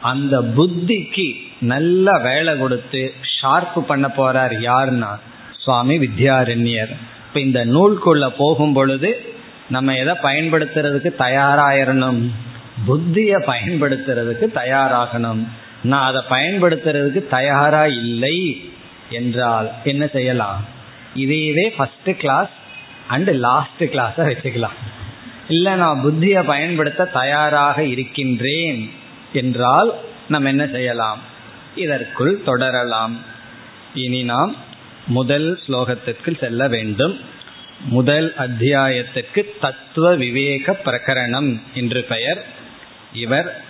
Speaker 1: அந்த புத்திக்கு நல்ல வேலை கொடுத்து ஷார்ப் பண்ண போறார் யாருன்னா சுவாமி வித்யாரண்யர். இப்ப இந்த நூல்குள்ள போகும் பொழுது நம்ம எதை பயன்படுத்துறதுக்கு தயாராயிரணும்? புத்திய பயன்படுத்துறதுக்கு தயாராகணும். நான் அதை பயன்படுத்துறதுக்கு தயாரா இல்லை என்றால் என்ன செய்யலாம்? இதையவே ஃபர்ஸ்ட் கிளாஸ் அண்ட் லாஸ்ட் கிளாஸை வச்சுக்கலாம். இல்லை நான் புத்தியை பயன்படுத்த தயாராக இருக்கின்றேன் என்றால் நம்ம என்ன செய்யலாம்? இதற்குள் தொடரலாம். இனி நாம் முதல் ஸ்லோகத்திற்கு செல்ல வேண்டும். முதல் அத்தியாயத்திற்கு தத்துவ விவேக பிரகரணம் என்று பெயர். இவர்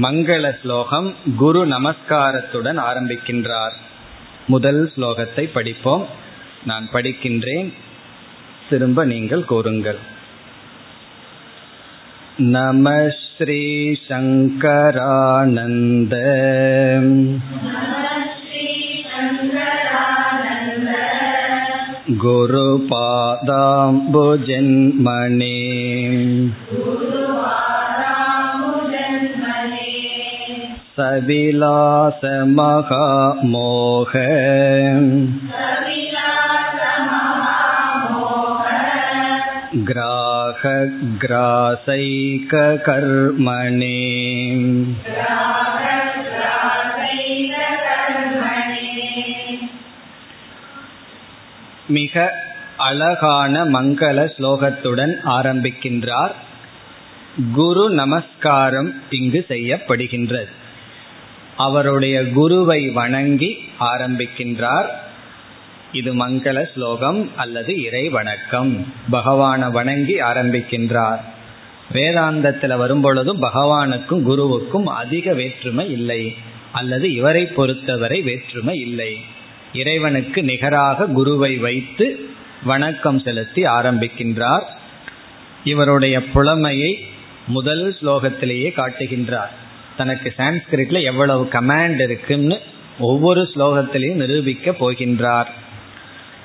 Speaker 1: மங்கள ஸ்லோகம் குரு நமஸ்காரத்துடன் ஆரம்பிக்கின்றார் முதல் ஸ்லோகத்தை படிப்போம் நான் படிக்கின்றேன் திரும்ப நீங்கள் கூறுங்கள் நம श्रीशङ्करानन्द गुरुपादाम्बुजन्मने सविलासमहामोह ग्राहग्रासैककर्मणे மிக அழகான மங்கள ஸ்லோகத்துடன் ஆரம்பிக்கின்றார் குரு நமஸ்காரம் இங்கு செய்யப்படுகின்றது அவருடைய குருவை வணங்கி ஆரம்பிக்கின்றார். இது மங்கள ஸ்லோகம் அல்லது இறை வணக்கம். பகவான வணங்கி ஆரம்பிக்கின்றார். வேதாந்தத்தில் வரும்பொழுதும் பகவானுக்கும் குருவுக்கும் அதிக வேற்றுமை இல்லை. அல்லது இவரை பொறுத்தவரை வேற்றுமை இல்லை. இறைவனுக்கு நிகராக குருவை வைத்து வணக்கம் செலுத்தி ஆரம்பிக்கின்றார். இவருடைய புலமையை முதல் ஸ்லோகத்திலேயே காட்டுகின்றார். தனக்கு சான்ஸ்கிரிட்ல எவ்வளவு கமாண்ட் இருக்குன்னு ஒவ்வொரு ஸ்லோகத்திலையும் நிரூபிக்க போகின்றார்.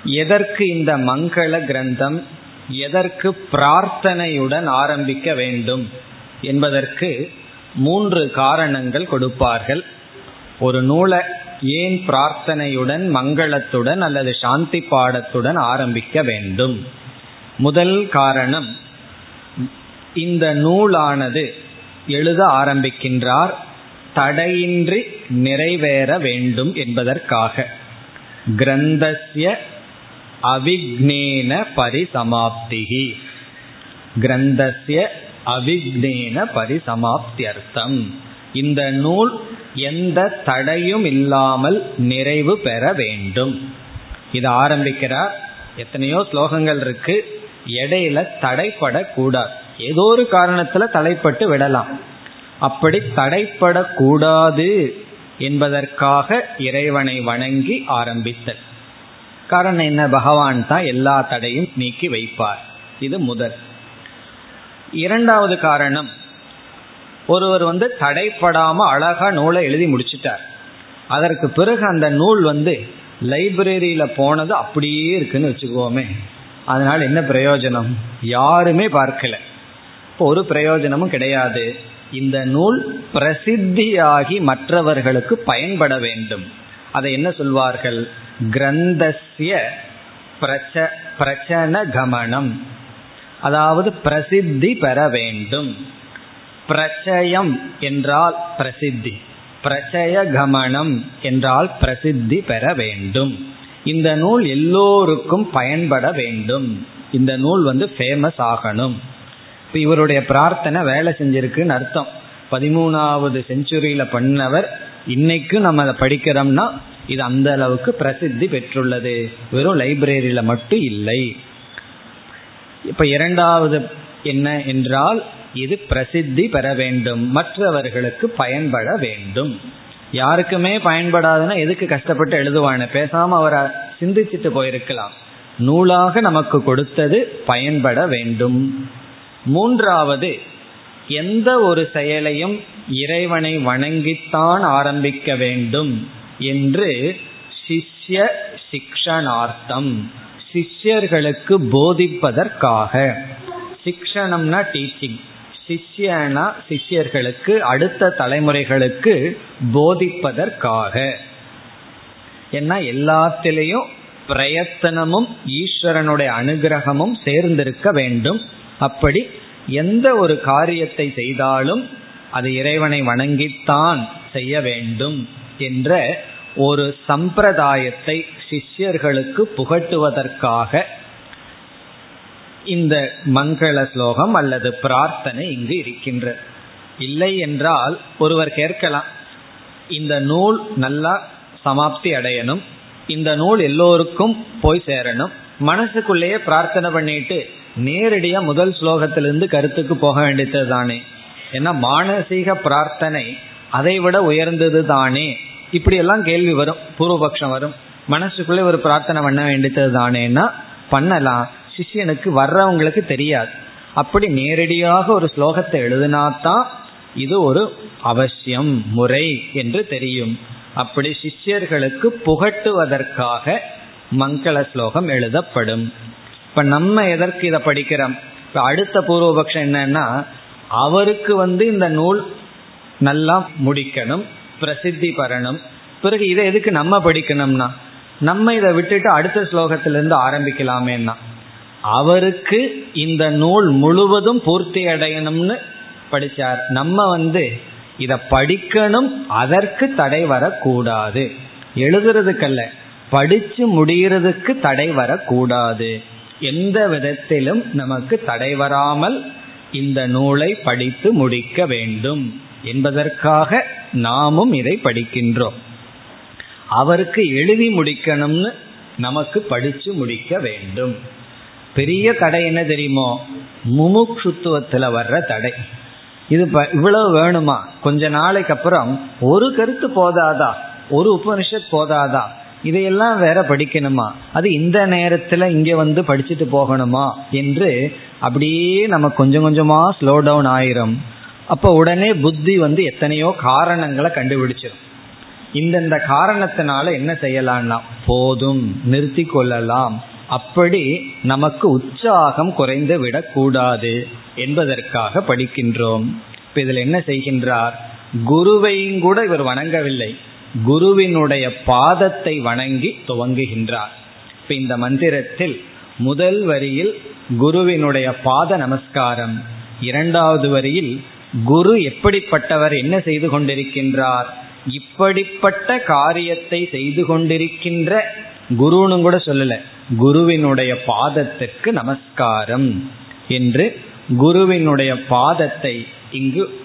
Speaker 1: எதற்கு இந்த மங்கள கிரந்தம்? எதற்கு பிரார்த்தனையுடன் ஆரம்பிக்க வேண்டும்? என்பதற்கு மூன்று காரணங்கள் கொடுப்பார்கள். ஒரு நூலை ஏன் பிரார்த்தனையுடன் மங்களத்துடன் அல்லது சாந்தி பாடத்துடன் ஆரம்பிக்க வேண்டும்? முதல் காரணம் இந்த நூலானது எழுத ஆரம்பிக்கின்றார் தடையின்றி நிறைவேற வேண்டும் என்பதற்காக. கிரந்தசிய அவிக்னேன பரிசமாப்திகி கிரந்தசிய அவிக்னேன பரிசமாப்தியர்த்தம். இந்த நூல் எந்த தடையும் இல்லாமல் நிறைவு பெற வேண்டும். இது ஆரம்பிக்கிறார். எத்தனையோ ஸ்லோகங்கள் இருக்கு. இடையில தடைப்படக்கூடாது. ஏதோ ஒரு காரணத்துல தலைப்பட்டு விடலாம். அப்படி தடைப்படக்கூடாது என்பதற்காக இறைவனை வணங்கி ஆரம்பித்தல். காரணம் என்ன? பகவான் தான் எல்லா தடையும் நீக்கி வைப்பார். இது முதல். இரண்டாவது காரணம் ஒருவர் வந்து தடைப்படாம அழகா நூலை எழுதி முடிச்சிட்டார். அதற்கு பிறகு அந்த நூல் வந்து லைப்ரரியில போனது அப்படியே இருக்குன்னு வச்சுக்கோமே. அதனால என்ன பிரயோஜனம்? யாருமே பார்க்கல. இப்போ ஒரு பிரயோஜனமும் கிடையாது. இந்த நூல் பிரசித்தியாகி மற்றவர்களுக்கு பயன்பட வேண்டும். அதை என்ன சொல்வார்கள்? கிரந்தசிய பிரச்ச பிரச்சன கமனம். அதாவது பிரசித்தி பெற வேண்டும். பிரச்சயம் என்றால் பிரசித்தி. பிரச்சய கமனம் என்றால் பிரசித்தி பெற வேண்டும். இந்த நூல் எல்லோருக்கும் பயன்பட வேண்டும். இந்த நூல் வந்து ஃபேமஸ் ஆகணும். இப்போ இவருடைய பிரார்த்தனை வேலை செஞ்சிருக்குன்னு அர்த்தம். பதிமூணாவது செஞ்சுரியில பண்ணவர் இன்னைக்கு நம்ம அதை படிக்கிறோம்னா இது அந்த அளவுக்கு பிரசித்தி பெற்றுள்ளது. வெறும் லைப்ரரியில மட்டும் இல்லை. இப்ப இரண்டாவது என்ன என்றால் இது பிரசித்தி பெற வேண்டும். மற்றவர்களுக்கு பயன்பட வேண்டும். யாருக்குமே பயன்படாதுன்னா எதுக்கு கஷ்டப்பட்டு எழுதுவானு? பேசாம அவரை சிந்திச்சுட்டு போயிருக்கலாம். நூலாக நமக்கு கொடுத்தது பயன்பட வேண்டும். மூன்றாவது எந்த ஒரு செயலையும் இறைவனை வணங்கித்தான் ஆரம்பிக்க வேண்டும் என்று சிஷ்ய சிக்ஷனார்த்தம். சிஷ்யர்களுக்கு போதிப்பதற்காக. சிக்ஷணம்னா டீச்சிங் சிஷ்யனா சிஷ்யர்களுக்கு அடுத்த தலைமுறைகளுக்கு போதிப்பதற்காக. ஏன்னா எல்லாத்திலையும் பிரயத்தனமும் ஈஸ்வரனுடைய அனுகிரகமும் சேர்ந்திருக்க வேண்டும். அப்படி எந்த ஒரு காரியத்தை செய்தாலும் அது இறைவனை வணங்கித்தான் செய்ய வேண்டும் என்ற ஒரு சம்பிரதாயத்தை சிஷ்யர்களுக்கு புகட்டுவதற்காக இந்த மங்கள ஸ்லோகம் அல்லது பிரார்த்தனை இங்கு இருக்கின்ற இல்லை என்றால் ஒருவர் கேட்கலாம் இந்த நூல் நல்லா சமாப்தி அடையணும் இந்த நூல் எல்லோருக்கும் போய் சேரணும் மனசுக்குள்ளேயே பிரார்த்தனை பண்ணிட்டு நேரடியா முதல் ஸ்லோகத்திலிருந்து கருத்துக்கு போக வேண்டியது தானே. ஏன்னா மானசீக பிரார்த்தனை அதை விட உயர்ந்தது தானே. இப்படி எல்லாம் கேள்வி வரும் பூர்வபக்ஷம் வரும். மனசுக்குள்ளே ஒரு பிரார்த்தனை பண்ண வேண்டியது தானேன்னா பண்ணலாம். சிஷியனுக்கு வர்றவங்களுக்கு தெரியாது. அப்படி நேரடியாக ஒரு ஸ்லோகத்தை எழுதினாதான் இது ஒரு அவசியம் முறை என்று தெரியும். அப்படி சிஷ்யர்களுக்கு புகட்டுவதற்காக மங்கள ஸ்லோகம் எழுதப்படும். இப்ப நம்ம எதற்கு இதை படிக்கிறோம்? இப்ப அடுத்த பூர்வபக்ஷம் என்னன்னா அவருக்கு வந்து இந்த நூல் நல்லா முடிக்கணும் பிரசித்தி பெறணும். பிறகு இதை எதுக்கு நம்ம படிக்கணும்னா நம்ம இதை விட்டுட்டு அடுத்த ஸ்லோகத்திலிருந்து ஆரம்பிக்கலாமேன்னா அவருக்கு இந்த நூல் முழுவதும் பூர்த்தி அடையணும்னு படிச்சார். நம்ம வந்து இதை படிக்கணும் அதற்கு தடை வரக்கூடாது. எழுதுறதுக்கல்ல படிச்சு முடிகிறதுக்கு தடை வரக்கூடாது. எந்த விதத்திலும் நமக்கு தடை வராமல் இந்த நூலை படித்து முடிக்க வேண்டும் என்பதற்காக நாமும் இதை படிக்கின்றோம். அவருக்கு எழுதி முடிக்கணும்னு நமக்கு படிச்சு முடிக்க வேண்டும். பெரிய தடை என்ன தெரியுமோ? முமுக்ஷுத்துவத்தில் வர்ற தடை. இது இவ்வளவு வேணுமா? கொஞ்ச நாளைக்கு அப்புறம் ஒரு கருத்து போதாதா? ஒரு உபனிஷத் போதாதா? இதையெல்லாம் வேற படிக்கணுமா? அது இந்த நேரத்துல இங்க வந்து படிச்சுட்டு போகணுமா? என்று அப்படியே நம்ம கொஞ்சம் கொஞ்சமா ஸ்லோ டவுன் ஆயிரும். அப்போ உடனே புத்தி வந்து எத்தனையோ காரணங்களை கண்டுபிடிச்சிடும் இந்தந்த காரணத்தினால என்ன செய்யலாம்னா போதும் நிறுத்தி கொள்ளலாம். அப்படி நமக்கு உற்சாகம் குறைந்து விடக்கூடாது என்பதற்காக படிக்கின்றோம். இப்ப இதுல என்ன செய்கின்றார்? குருவையும் கூட இவர் வணங்கவில்லை. குருவினுடைய பாதத்தை வணங்கி துவங்குகின்றார். இப்ப இந்த மந்திரத்தில் முதல் வரியில் குருவினுடைய பாத நமஸ்காரம் இரண்டாவது வரியில் குரு எப்படிப்பட்டவர் என்ன செய்து கொண்டிருக்கின்றார் இப்படிப்பட்ட காரியத்தை செய்து கொண்டிருக்கின்ற குருன்னு கூட சொல்லல குருவினுடைய பாதத்திற்கு நமஸ்காரம் என்று குருவினுடைய பாதத்தை இங்கு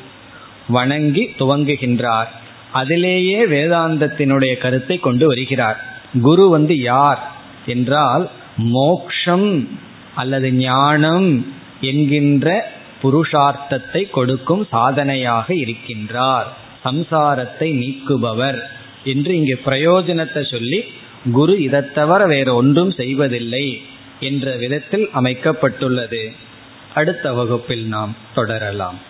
Speaker 1: வணங்கி துவங்குகின்றார். அதிலேயே வேதாந்தத்தினுடைய கருத்தை கொண்டு வருகிறார். குரு வந்து யார்? என்றால் மோக்ஷம் அல்லது ஞானம் என்கின்ற புருஷார்த்தத்தை கொடுக்கும் சாதனையாக இருக்கின்றார். சம்சாரத்தை நீக்குபவர் என்று இங்கு பிரயோஜனத்தை சொல்லி குரு இதை தவிர வேற ஒன்றும் செய்வதில்லை என்ற விதத்தில் அமைக்கப்பட்டுள்ளது. அடுத்த வகுப்பில் நாம் தொடரலாம்.